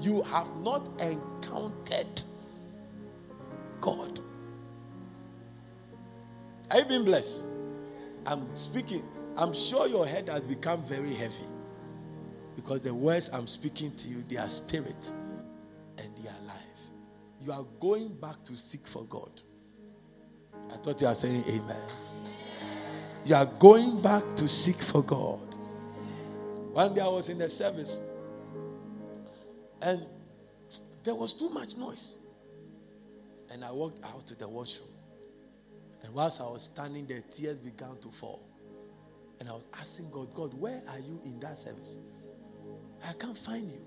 [SPEAKER 2] You have not encountered God. Have you been blessed? I'm speaking. I'm sure your head has become very heavy because the words I'm speaking to you, they are spirit and they are life. You are going back to seek for God. I thought you were saying amen. You are going back to seek for God. One day I was in the service and there was too much noise. And I walked out to the washroom. And whilst I was standing the tears began to fall. And I was asking God, God, where are you in that service? I can't find you.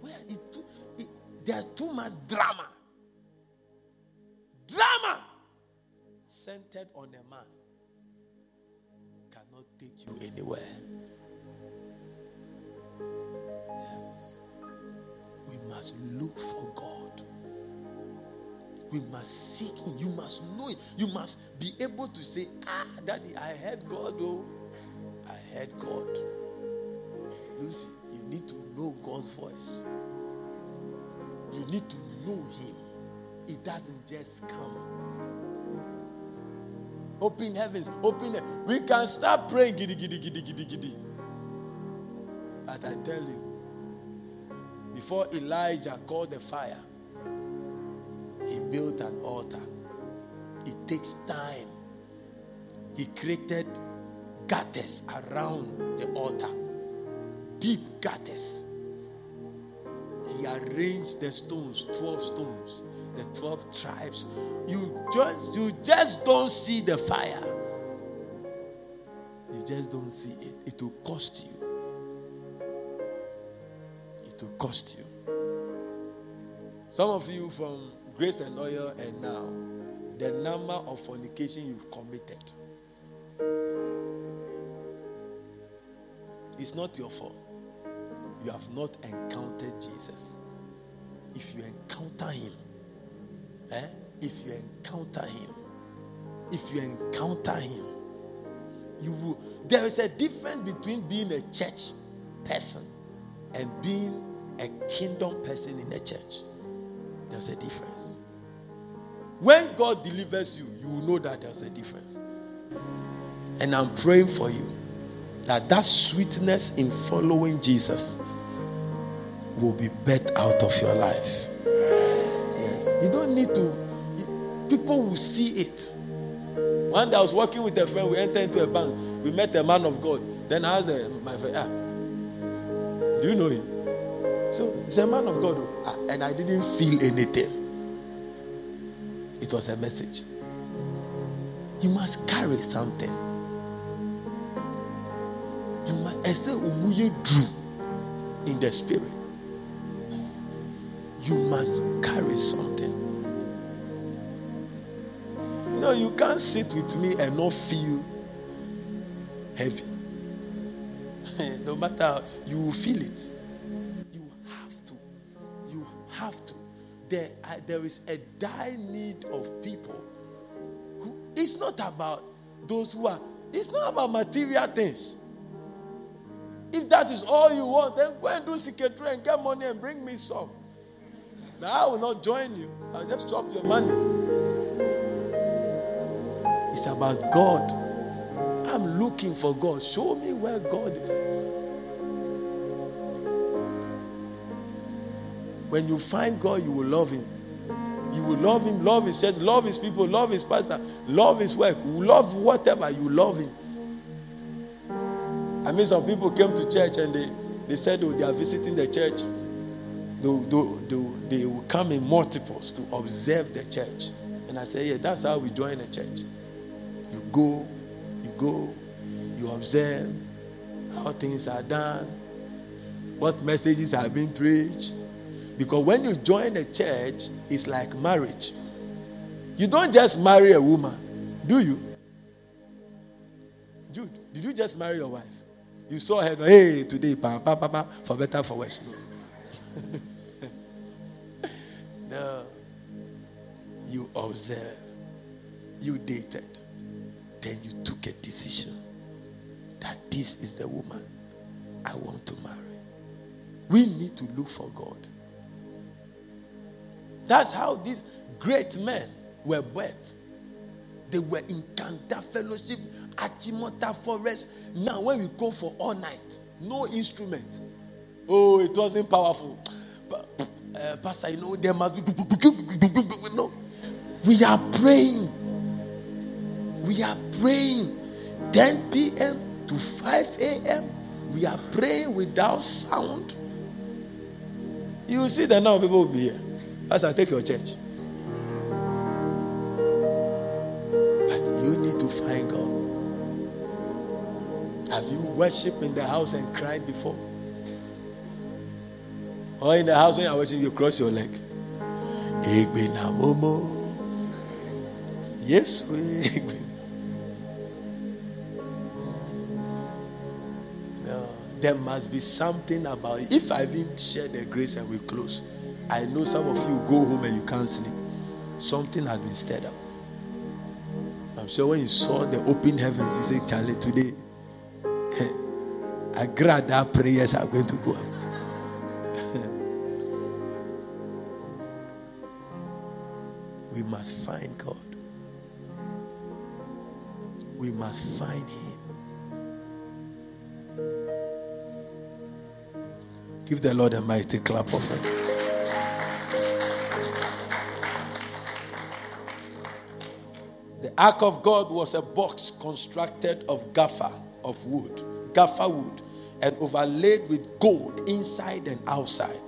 [SPEAKER 2] Where is too, it, there's too much drama. Drama centered on a man cannot take you anywhere. We must look for God. We must seek Him. You must know Him. You must be able to say, Ah, Daddy, I heard God, oh. I heard God. Lucy, you need to know God's voice. You need to know Him. It doesn't just come. Open heavens, open. we can start praying giddy, giddy, giddy, giddy, giddy. But I tell you, before Elijah called the fire, he built an altar. It takes time. He created gutters around the altar, deep gutters. He arranged the stones, 12 stones, the 12 tribes. You just, you just don't see the fire. You just don't see it. It will cost you to cost you. Some of you from grace and oil, and now the number of fornication you've committed. It's not your fault. You have not encountered Jesus. If you encounter him, eh? if you encounter him, if you encounter him, you will. There is a difference between being a church person and being a kingdom person in a church, there's a difference. When God delivers you, you will know that there's a difference. And I'm praying for you that that sweetness in following Jesus will be birthed out of your life. Yes. You don't need to, people will see it. One day I was working with a friend, we entered into a bank, we met a man of God. Then I asked eh, my friend, ah, Do you know him? So he's a man of God. Oh. Ah, and I didn't feel anything. It was a message. You must carry something. You must say, umuye drew in the spirit. You must carry something. You know, you can't sit with me and not feel heavy. *laughs* no matter how, you will feel it. there, there is a dire need of people. Who, it's not about those who are, it's not about material things. If that is all you want, then go and do secretary and get money and bring me some. But I will not join you. I'll just chop your money. It's about God. I'm looking for God. Show me where God is. When you find God, you will love Him. You will love Him, love His church, love His people, love His pastor, love His work, love whatever you love Him. I mean, some people came to church and they, they said oh, they are visiting the church. They, they, they, they will come in multiples to observe the church. And I said, Yeah, that's how we join a church. You go, you go, you observe how things are done, what messages are being preached, because when you join a church, it's like marriage. You don't just marry a woman, do you? Dude, did you just marry your wife? You saw her, hey, today, bam, bam, bam, bam, for better, for worse. No. *laughs* no. You observe. You dated. Then you took a decision that this is the woman I want to marry. We need to look for God. That's how these great men were birthed. They were in Kanta Fellowship, Achimota Forest. Now, when we go for all night, no instrument. Oh, it wasn't powerful. But, uh, eh, Pastor, you know, there must be. No. We are praying. We are praying. 10 p.m. to 5 a.m. We are praying without sound. You see the number of people will be here. Pastor, take your church. But you need to find God. Have you worshiped in the house and cried before? Or in the house when you are worshiping, you cross your leg. Yes, we. *laughs* there must be something about it. If I even share the grace and we close, I know some of you go home and you can't sleep. Something has been stirred up. I'm sure when you saw the open heavens, you say, Charlie, today, *laughs* I grant that prayers are going to go up. *laughs* we must find God. We must find Him. Give the Lord a mighty clap of hands. ark of God was a box constructed of gaffer of wood, gaffer wood, and overlaid with gold inside and outside.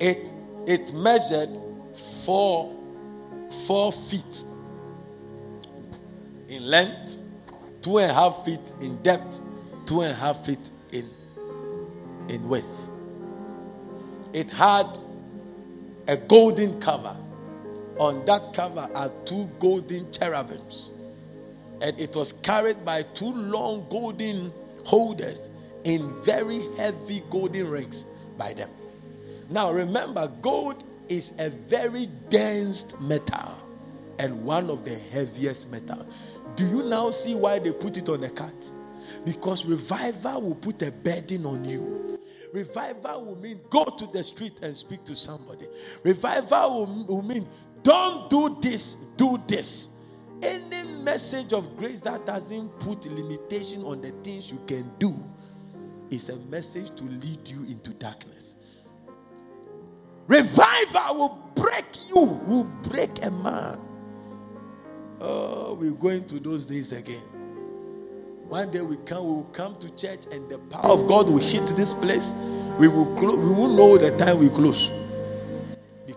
[SPEAKER 2] It it measured four four feet in length, two and a half feet in depth, two and a half feet in in width. It had a golden cover on that cover are two golden cherubims, and it was carried by two long golden holders in very heavy golden rings by them. Now remember, gold is a very dense metal and one of the heaviest metal. Do you now see why they put it on a cart? Because revival will put a burden on you. Revival will mean go to the street and speak to somebody. Revival will, will mean don't do this, do this. Any message of grace that doesn't put limitation on the things you can do is a message to lead you into darkness. Revival will break you, will break a man. Oh, we're going to those days again. One day we come, we will come to church, and the power of God will hit this place. We will close. We will know the time we close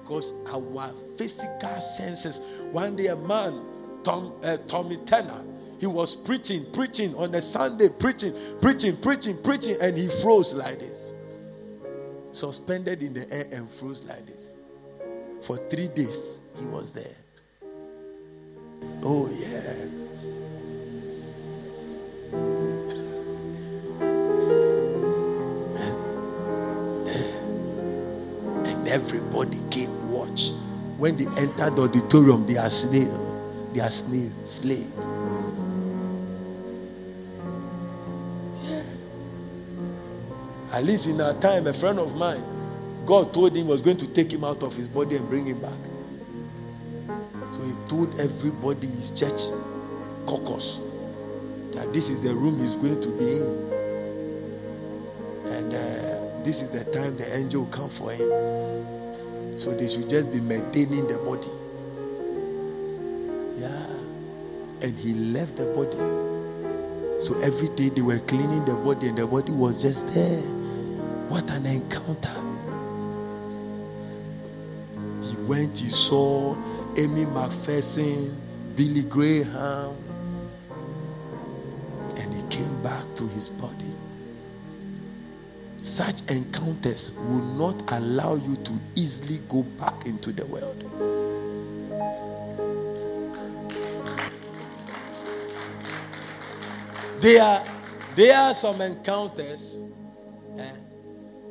[SPEAKER 2] because our physical senses. One day, a man, Tom, uh, Tommy Turner, he was preaching, preaching on a Sunday, preaching, preaching, preaching, preaching, and he froze like this. Suspended in the air and froze like this. For three days, he was there. Oh, yeah. *laughs* everybody came when they enter the auditorium, they are snail. They are snail slayed. At least in our time, a friend of mine, God told him was going to take him out of his body and bring him back. So he told everybody his church caucus that this is the room he's going to be in. And uh, this is the time the angel will come for him. So they should just be maintaining the body. Yeah. And he left the body. So every day they were cleaning the body and the body was just there. What an encounter. He went, he saw Aimee McPherson, Billy Graham, such encounters will not allow you to easily go back into the world. There are, there are some encounters eh,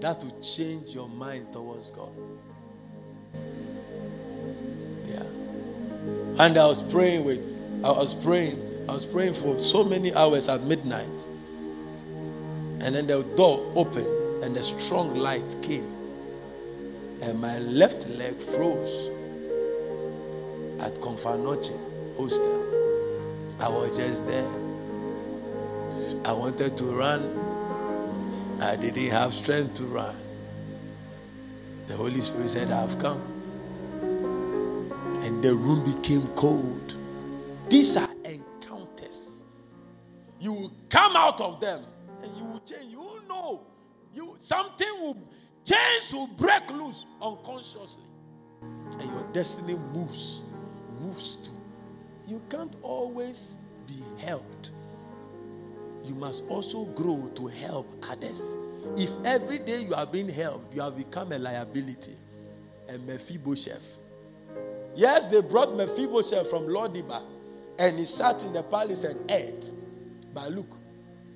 [SPEAKER 2] that will change your mind towards God. Yeah. And I was praying with, I was praying, I was praying for so many hours at midnight and then the door opened and a strong light came, and my left leg froze at Confanoche Hostel. I was just there. I wanted to run. I didn't have strength to run. The Holy Spirit said, I have come. And the room became cold. These are encounters. You will come out of them and you will change. You something will chains will break loose unconsciously, and your destiny moves, moves too. You can't always be helped. You must also grow to help others. If every day you are being helped, you have become a liability, a Mephibosheth. Yes, they brought Mephibosheth from Lodebar, and he sat in the palace and ate. But look,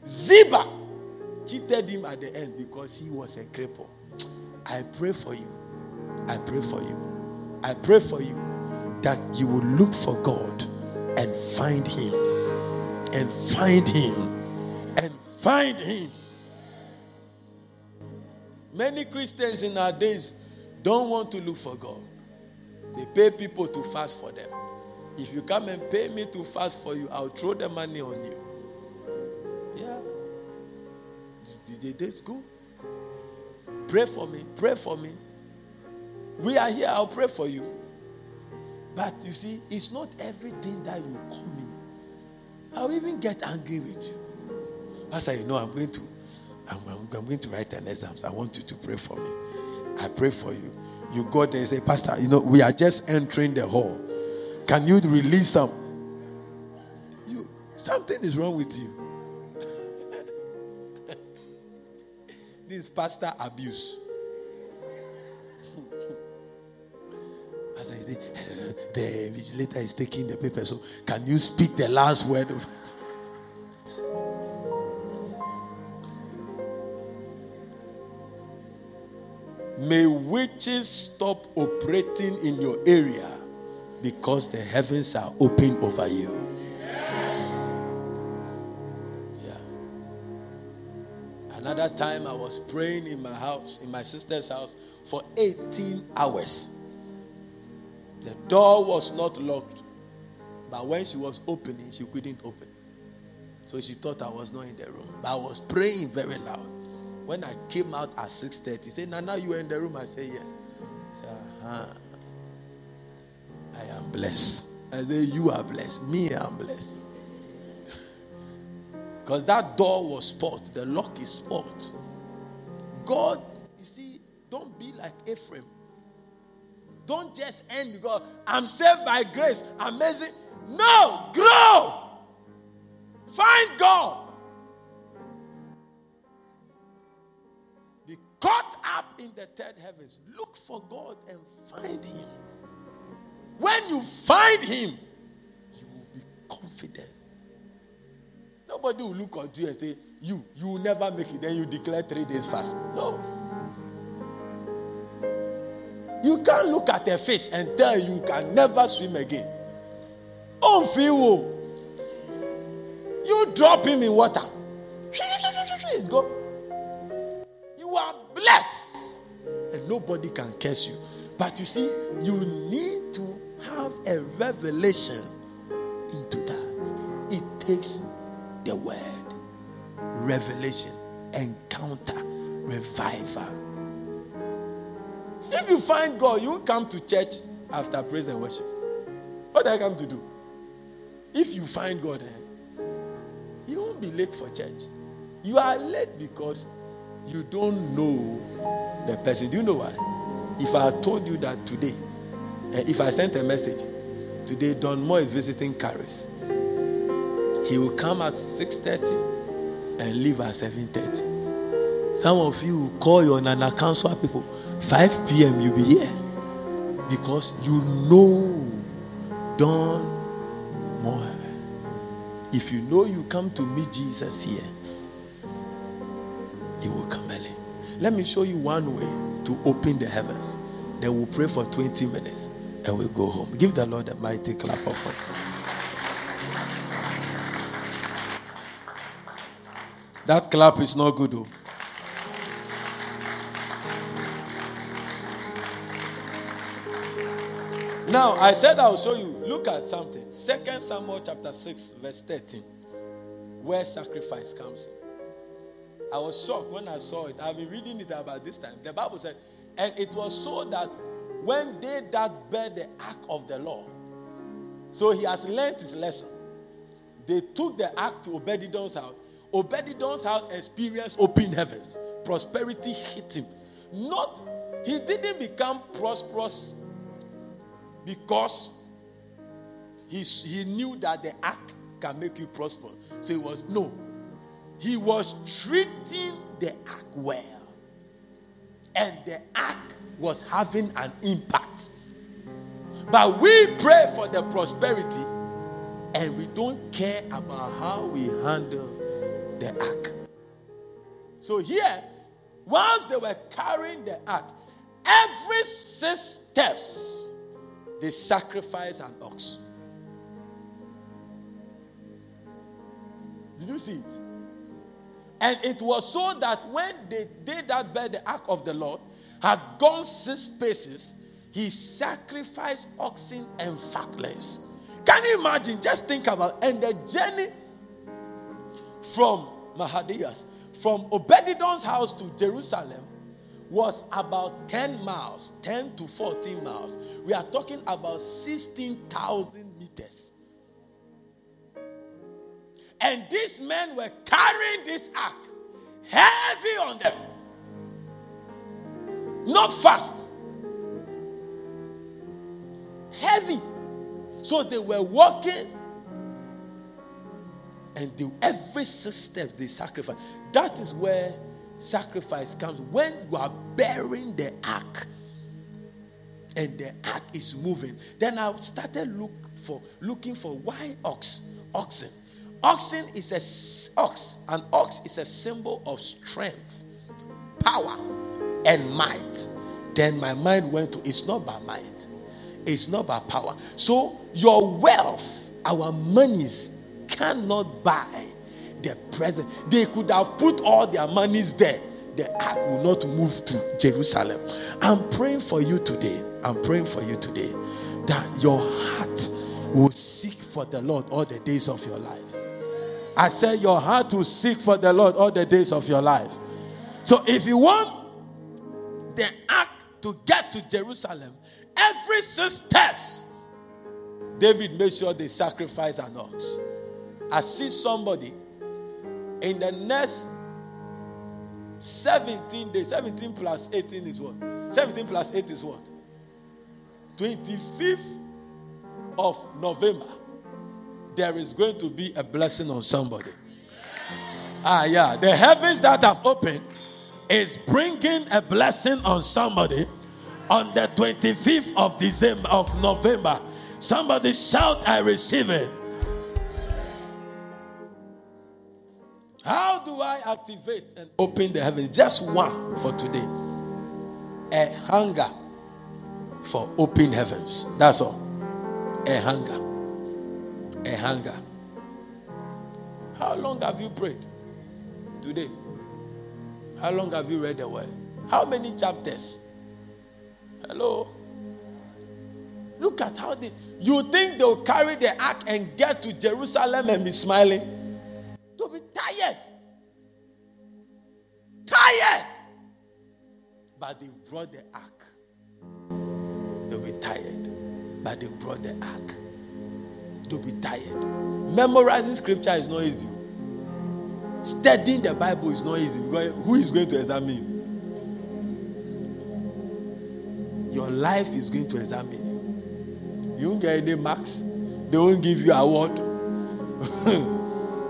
[SPEAKER 2] Ziba cheated him at the end because he was a cripple. I pray for you. I pray for you. I pray for you that you will look for God and find him. And find him. And find him. Many Christians in our days don't want to look for God. They pay people to fast for them. If you come and pay me to fast for you, I'll throw the money on you. They, go. Pray for me. Pray for me. We are here. I'll pray for you. But you see, it's not everything that you call me. I'll even get angry with you. Pastor, you know, I'm going to, I'm, I'm, I'm going to write an exam. I want you to pray for me. I pray for you. You go there and say, Pastor, you know, we are just entering the hall. Can you release some? You, something is wrong with you. this pastor abuse. pastor say, *laughs* the vigilator is taking the paper, so can you speak the last word of it? May witches stop operating in your area because the heavens are open over you. Another time I was praying in my house, in my sister's house, for 18 hours. The door was not locked, but when she was opening, she couldn't open. So she thought I was not in the room. But I was praying very loud. When I came out at 6:30, she said, Nana, you were in the room. I said, Yes. said, uh-huh. I am blessed. I said, You are blessed. Me, I'm blessed. Because that door was spot, the lock is spot. God, you see, don't be like Ephraim. Don't just end because I'm saved by grace. Amazing. No, grow. Find God. Be caught up in the third heavens. Look for God and find Him. When you find Him, you will be confident. Nobody will look at you and say, You, you will never make it. Then you declare three days fast. No. You can't look at a fish and tell you can never swim again. Oh, fuel. You drop him in water. *laughs* He's gone. You are blessed. And nobody can curse you. But you see, you need to have a revelation into that. It takes the word, revelation, encounter, revival. If you find God, you won't come to church after praise and worship. What are I come to do? If you find God, eh, you won't be late for church. You are late because you don't know the person. Do you know why? If I told you that today, eh, if I sent a message, today Don Moen is visiting Karis. He will come at 6.30 and leave at 7.30. Some of you call your Nana Council people. 5 p.m. you'll be here. Because you know Don Moen. If you know you come to meet Jesus here, He will come early. Let me show you one way to open the heavens. Then we'll pray for 20 minutes and we'll go home. Give the Lord a mighty clap of applause. That clap is not good. Though. Now, I said I'll show you. Look at something. 2 Samuel chapter 6, verse 13, where sacrifice comes in. I was shocked when I saw it. I've been reading it about this time. The Bible said, and it was so that when they that bear the ark of the law, so he has learnt his lesson. They took the ark to Obed-Edom's house Obed-Edom's house experienced open heavens. Prosperity hit him. Not, he didn't become prosperous because he, he knew that the act can make you prosper. So he was, no. He was treating the act well. And the act was having an impact. But we pray for the prosperity and we don't care about how we handle the ark. So here, whilst they were carrying the ark, every six steps they sacrificed an ox. Did you see it? And it was so that when they did that by the ark of the Lord had gone six paces, he sacrificed oxen and fatless. Can you imagine? Just think about and the journey from Mahadias, from Obed-Edom's house to Jerusalem was about 10 miles, 10 to 14 miles. We are talking about 16,000 meters. And these men were carrying this ark heavy on them, not fast, heavy. So they were walking and do every system they sacrifice. That is where sacrifice comes. When you are bearing the ark and the ark is moving, then I started look for looking for why ox oxen. Oxen is a ox. An ox is a symbol of strength, power, and might. Then my mind went to it's not by might, it's not by power. So your wealth, our monies, cannot buy the present. They could have put all their monies there. The ark will not move to Jerusalem. I'm praying for you today. I'm praying for you today that your heart will seek for the Lord all the days of your life. I said, Your heart will seek for the Lord all the days of your life. So if you want the ark to get to Jerusalem, every six steps, David made sure they sacrifice an ox. I see somebody in the next 17 days. 17 plus 18 is what? 17 plus 8 is what? 25th of November. There is going to be a blessing on somebody. Ah, yeah. The heavens that have opened is bringing a blessing on somebody on the 25th of December of November. Somebody shout, I receive it. How do I activate and open the heavens? Just one for today. A hunger for open heavens. That's all. A hunger. A hunger. How long have you prayed today? How long have you read the word? How many chapters? Hello? Look at how they. You think they'll carry the ark and get to Jerusalem and be smiling? To be tired. Tired. But they brought the ark. They'll be tired. But they brought the ark. They'll be tired. Memorizing scripture is not easy. Studying the Bible is not easy because who is going to examine you? your life is going to examine you. You won't get any marks. They won't give you a award. *laughs*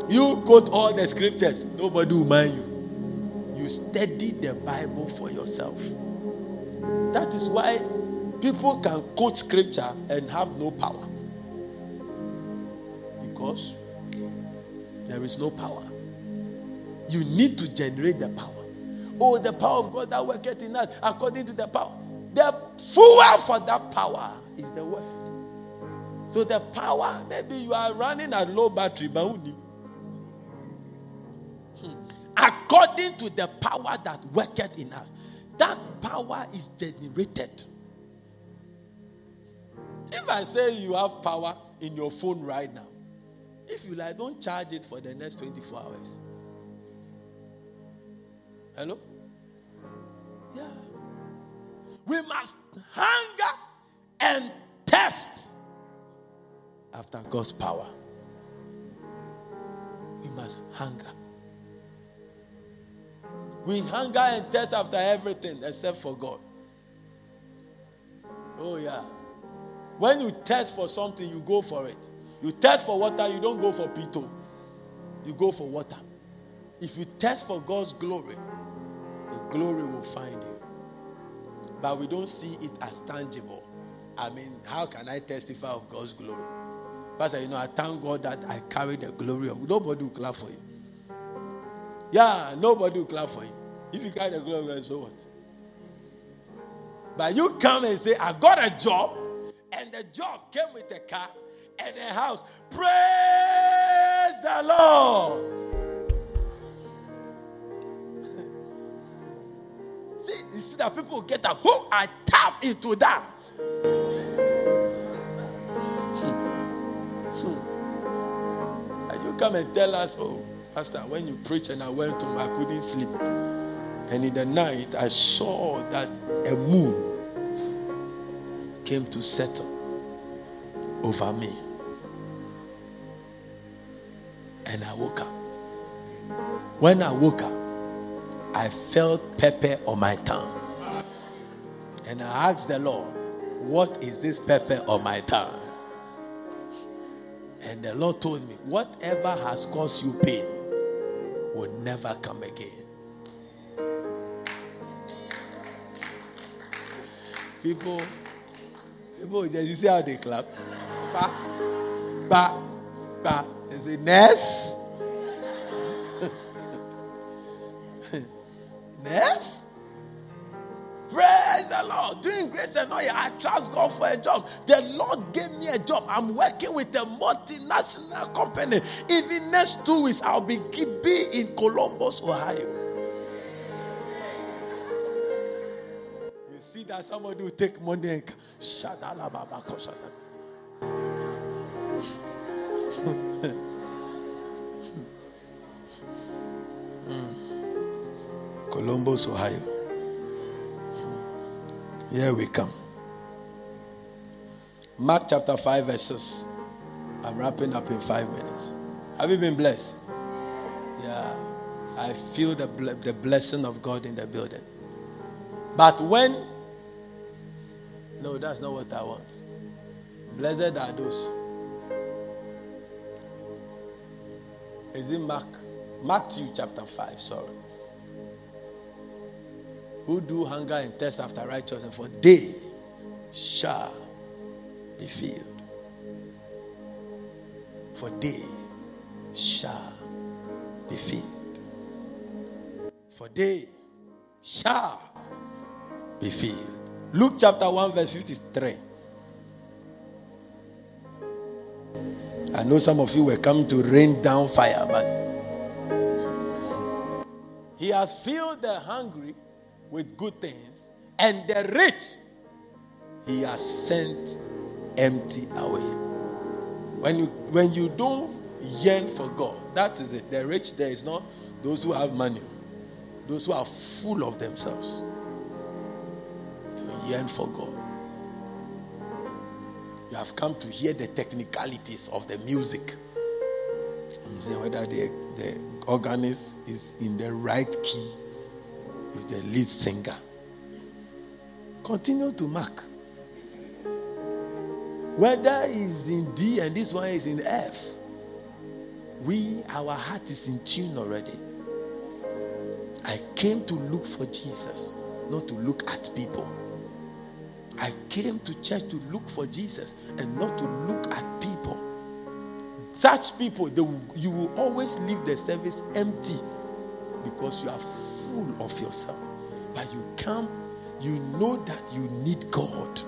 [SPEAKER 2] You quote all the scriptures, nobody will mind you. You study the Bible for yourself. That is why people can quote scripture and have no power. Because there is no power. You need to generate the power. Oh, the power of God that worketh in us according to the power. The fuel for that power is the word. So the power, maybe you are running at low battery, but who according to the power that worketh in us. That power is generated. If I say you have power in your phone right now, if you like, don't charge it for the next 24 hours. Hello? Yeah. We must hunger and test after God's power. We must hunger we hunger and thirst after everything except for God. Oh, yeah. When you thirst for something, you go for it. You thirst for water, you don't go for pito. You go for water. If you thirst for God's glory, the glory will find you. But we don't see it as tangible. I mean, how can I testify of God's glory? Pastor, you know, I thank God that I carry the glory of nobody will clap for you. Yeah, nobody will clap for you. If you carry the glory of so what? But you come and say, I got a job, and the job came with a car and a house. Praise the Lord. *laughs* see, you see that people get that. Who I tap into that? *laughs* and you come and tell us, oh, Pastor, when you preach and I went to, I couldn't sleep. And in the night, I saw that a moon came to settle over me. And I woke up. When I woke up, I felt pepper on my tongue. And I asked the Lord, What is this pepper on my tongue? And the Lord told me, Whatever has caused you pain will never come again. People, people just, you see how they clap? Ba, ba, ba. They say, Ness. *laughs* Ness? Praise the Lord. Doing grace and oil. I trust God for a job. The Lord gave me a job. I'm working with a multinational company. Even next two weeks, I'll be, be in Columbus, Ohio. that somebody will take money and *laughs* Columbus, Ohio. Here we come. Mark chapter 5, verses. I'm wrapping up in five minutes. Have you been blessed? Yeah. I feel the, the blessing of God in the building. But when no, that's not what I want. Blessed are those. Is it Mark? Matthew chapter 5, sorry. Who do hunger and thirst after righteousness, for they shall be filled. For they shall be filled. For they shall be filled. Luke chapter 1, verse 53. I know some of you were coming to rain down fire, but he has filled the hungry with good things, and the rich he has sent empty away. When you when you don't yearn for God, that is it. The rich there is not those who have money, those who are full of themselves yearn for God. You have come to hear the technicalities of the music. I'm saying whether the, the organist is in the right key with the lead singer. Continue to mark. Whether is in D and this one is in F, we our heart is in tune already. I came to look for Jesus, not to look at people. I came to church to look for Jesus and not to look at people. Such people, will, you will always leave the service empty because you are full of yourself. But you come, you know that you need God.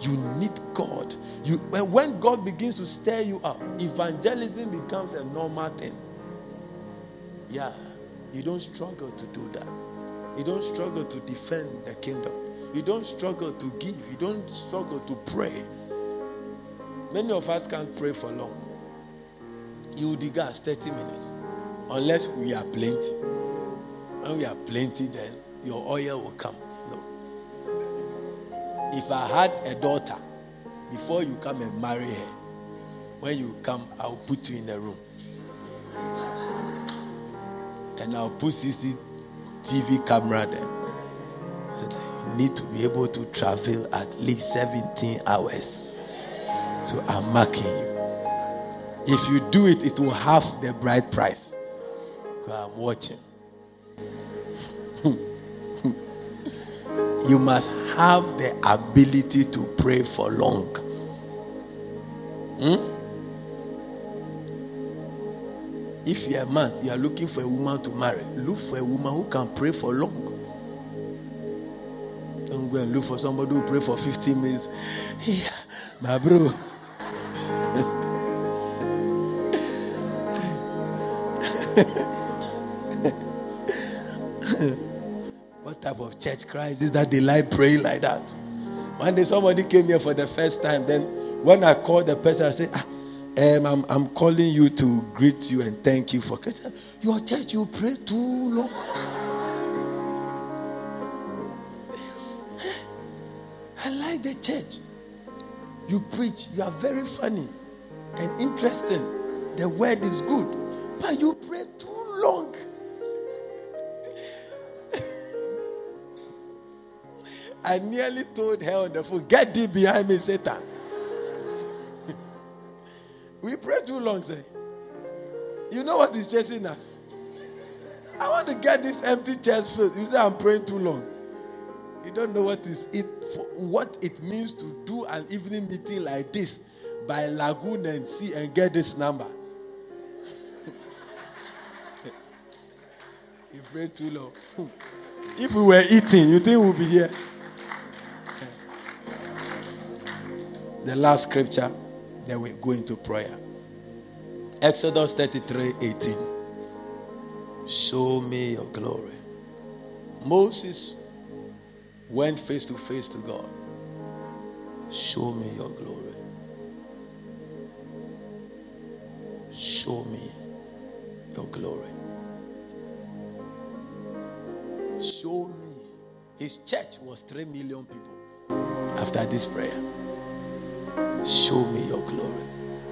[SPEAKER 2] You need God. You, when God begins to stir you up, evangelism becomes a normal thing. Yeah, you don't struggle to do that. You don't struggle to defend the kingdom. You don't struggle to give, you don't struggle to pray. Many of us can't pray for long. You will us 30 minutes unless we are plenty. When we are plenty, then your oil will come. No. If I had a daughter, before you come and marry her, when you come, I'll put you in a room. And I'll put CCTV camera there need to be able to travel at least 17 hours. So I'm marking you. If you do it, it will have the bride price. Because I'm watching. *laughs* you must have the ability to pray for long. Hmm? If you're a man, you are looking for a woman to marry, look for a woman who can pray for long go and look for somebody who pray for 15 minutes. my bro. *laughs* what type of church Christ is that they like praying like that? One day somebody came here for the first time. Then when I called the person, I said, ah, um, I'm, I'm calling you to greet you and thank you for. Uh, your church, you pray too long. the church. You preach, you are very funny and interesting. The word is good, but you pray too long. *laughs* I nearly told her on the phone, Get thee behind me, Satan. *laughs* we pray too long, say. You know what is chasing us? I want to get this empty chest filled. You say, I'm praying too long. You don't know what is it for, what it means to do an evening meeting like this by Lagoon and see and get this number. *laughs* you pray too long. *laughs* if we were eating, you think we'll be here? the last scripture, then we go into prayer. Exodus 33 18. Show me your glory. Moses went face to face to God. Show me your glory. Show me your glory. Show me. His church was 3 million people after this prayer. Show me your glory.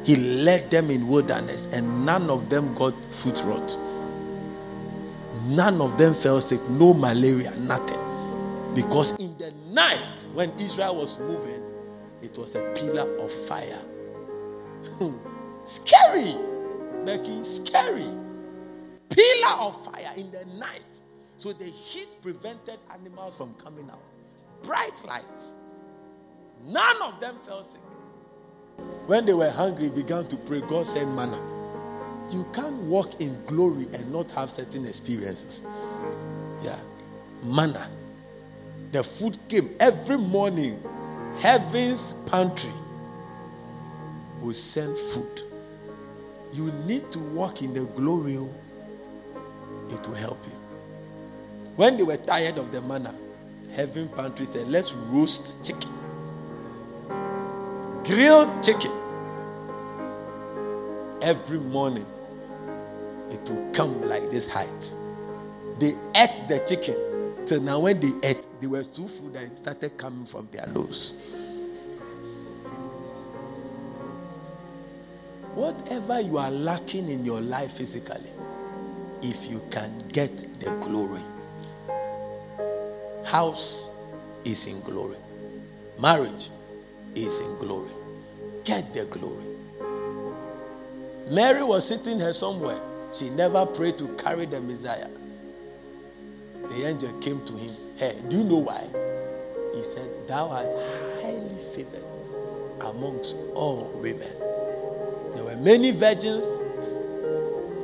[SPEAKER 2] He led them in wilderness, and none of them got foot rot. None of them fell sick, no malaria, nothing. Because in the night when Israel was moving, it was a pillar of fire. Hmm. scary, Becky, scary. Pillar of fire in the night. So the heat prevented animals from coming out. Bright lights. None of them fell sick. When they were hungry, began to pray, God send manna. You can't walk in glory and not have certain experiences. Yeah. Manna the food came every morning. Heaven's pantry will send food. You need to walk in the glory, oh. it will help you. When they were tired of the manna, heaven pantry said, Let's roast chicken, grilled chicken. Every morning, it will come like this height. They ate the chicken till now when they ate, they were so full that it started coming from their nose. Whatever you are lacking in your life physically, if you can get the glory, house is in glory, marriage is in glory. Get the glory. Mary was sitting here somewhere. She never prayed to carry the Messiah the angel came to him. Hey, do you know why? He said, Thou art highly favored amongst all women. There were many virgins,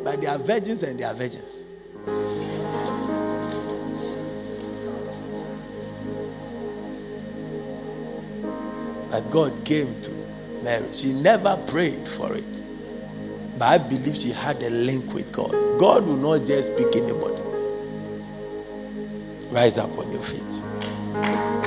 [SPEAKER 2] but they are virgins and they are virgins. But God came to Mary. She never prayed for it. But I believe she had a link with God. God will not just pick anybody. Rise up on your feet.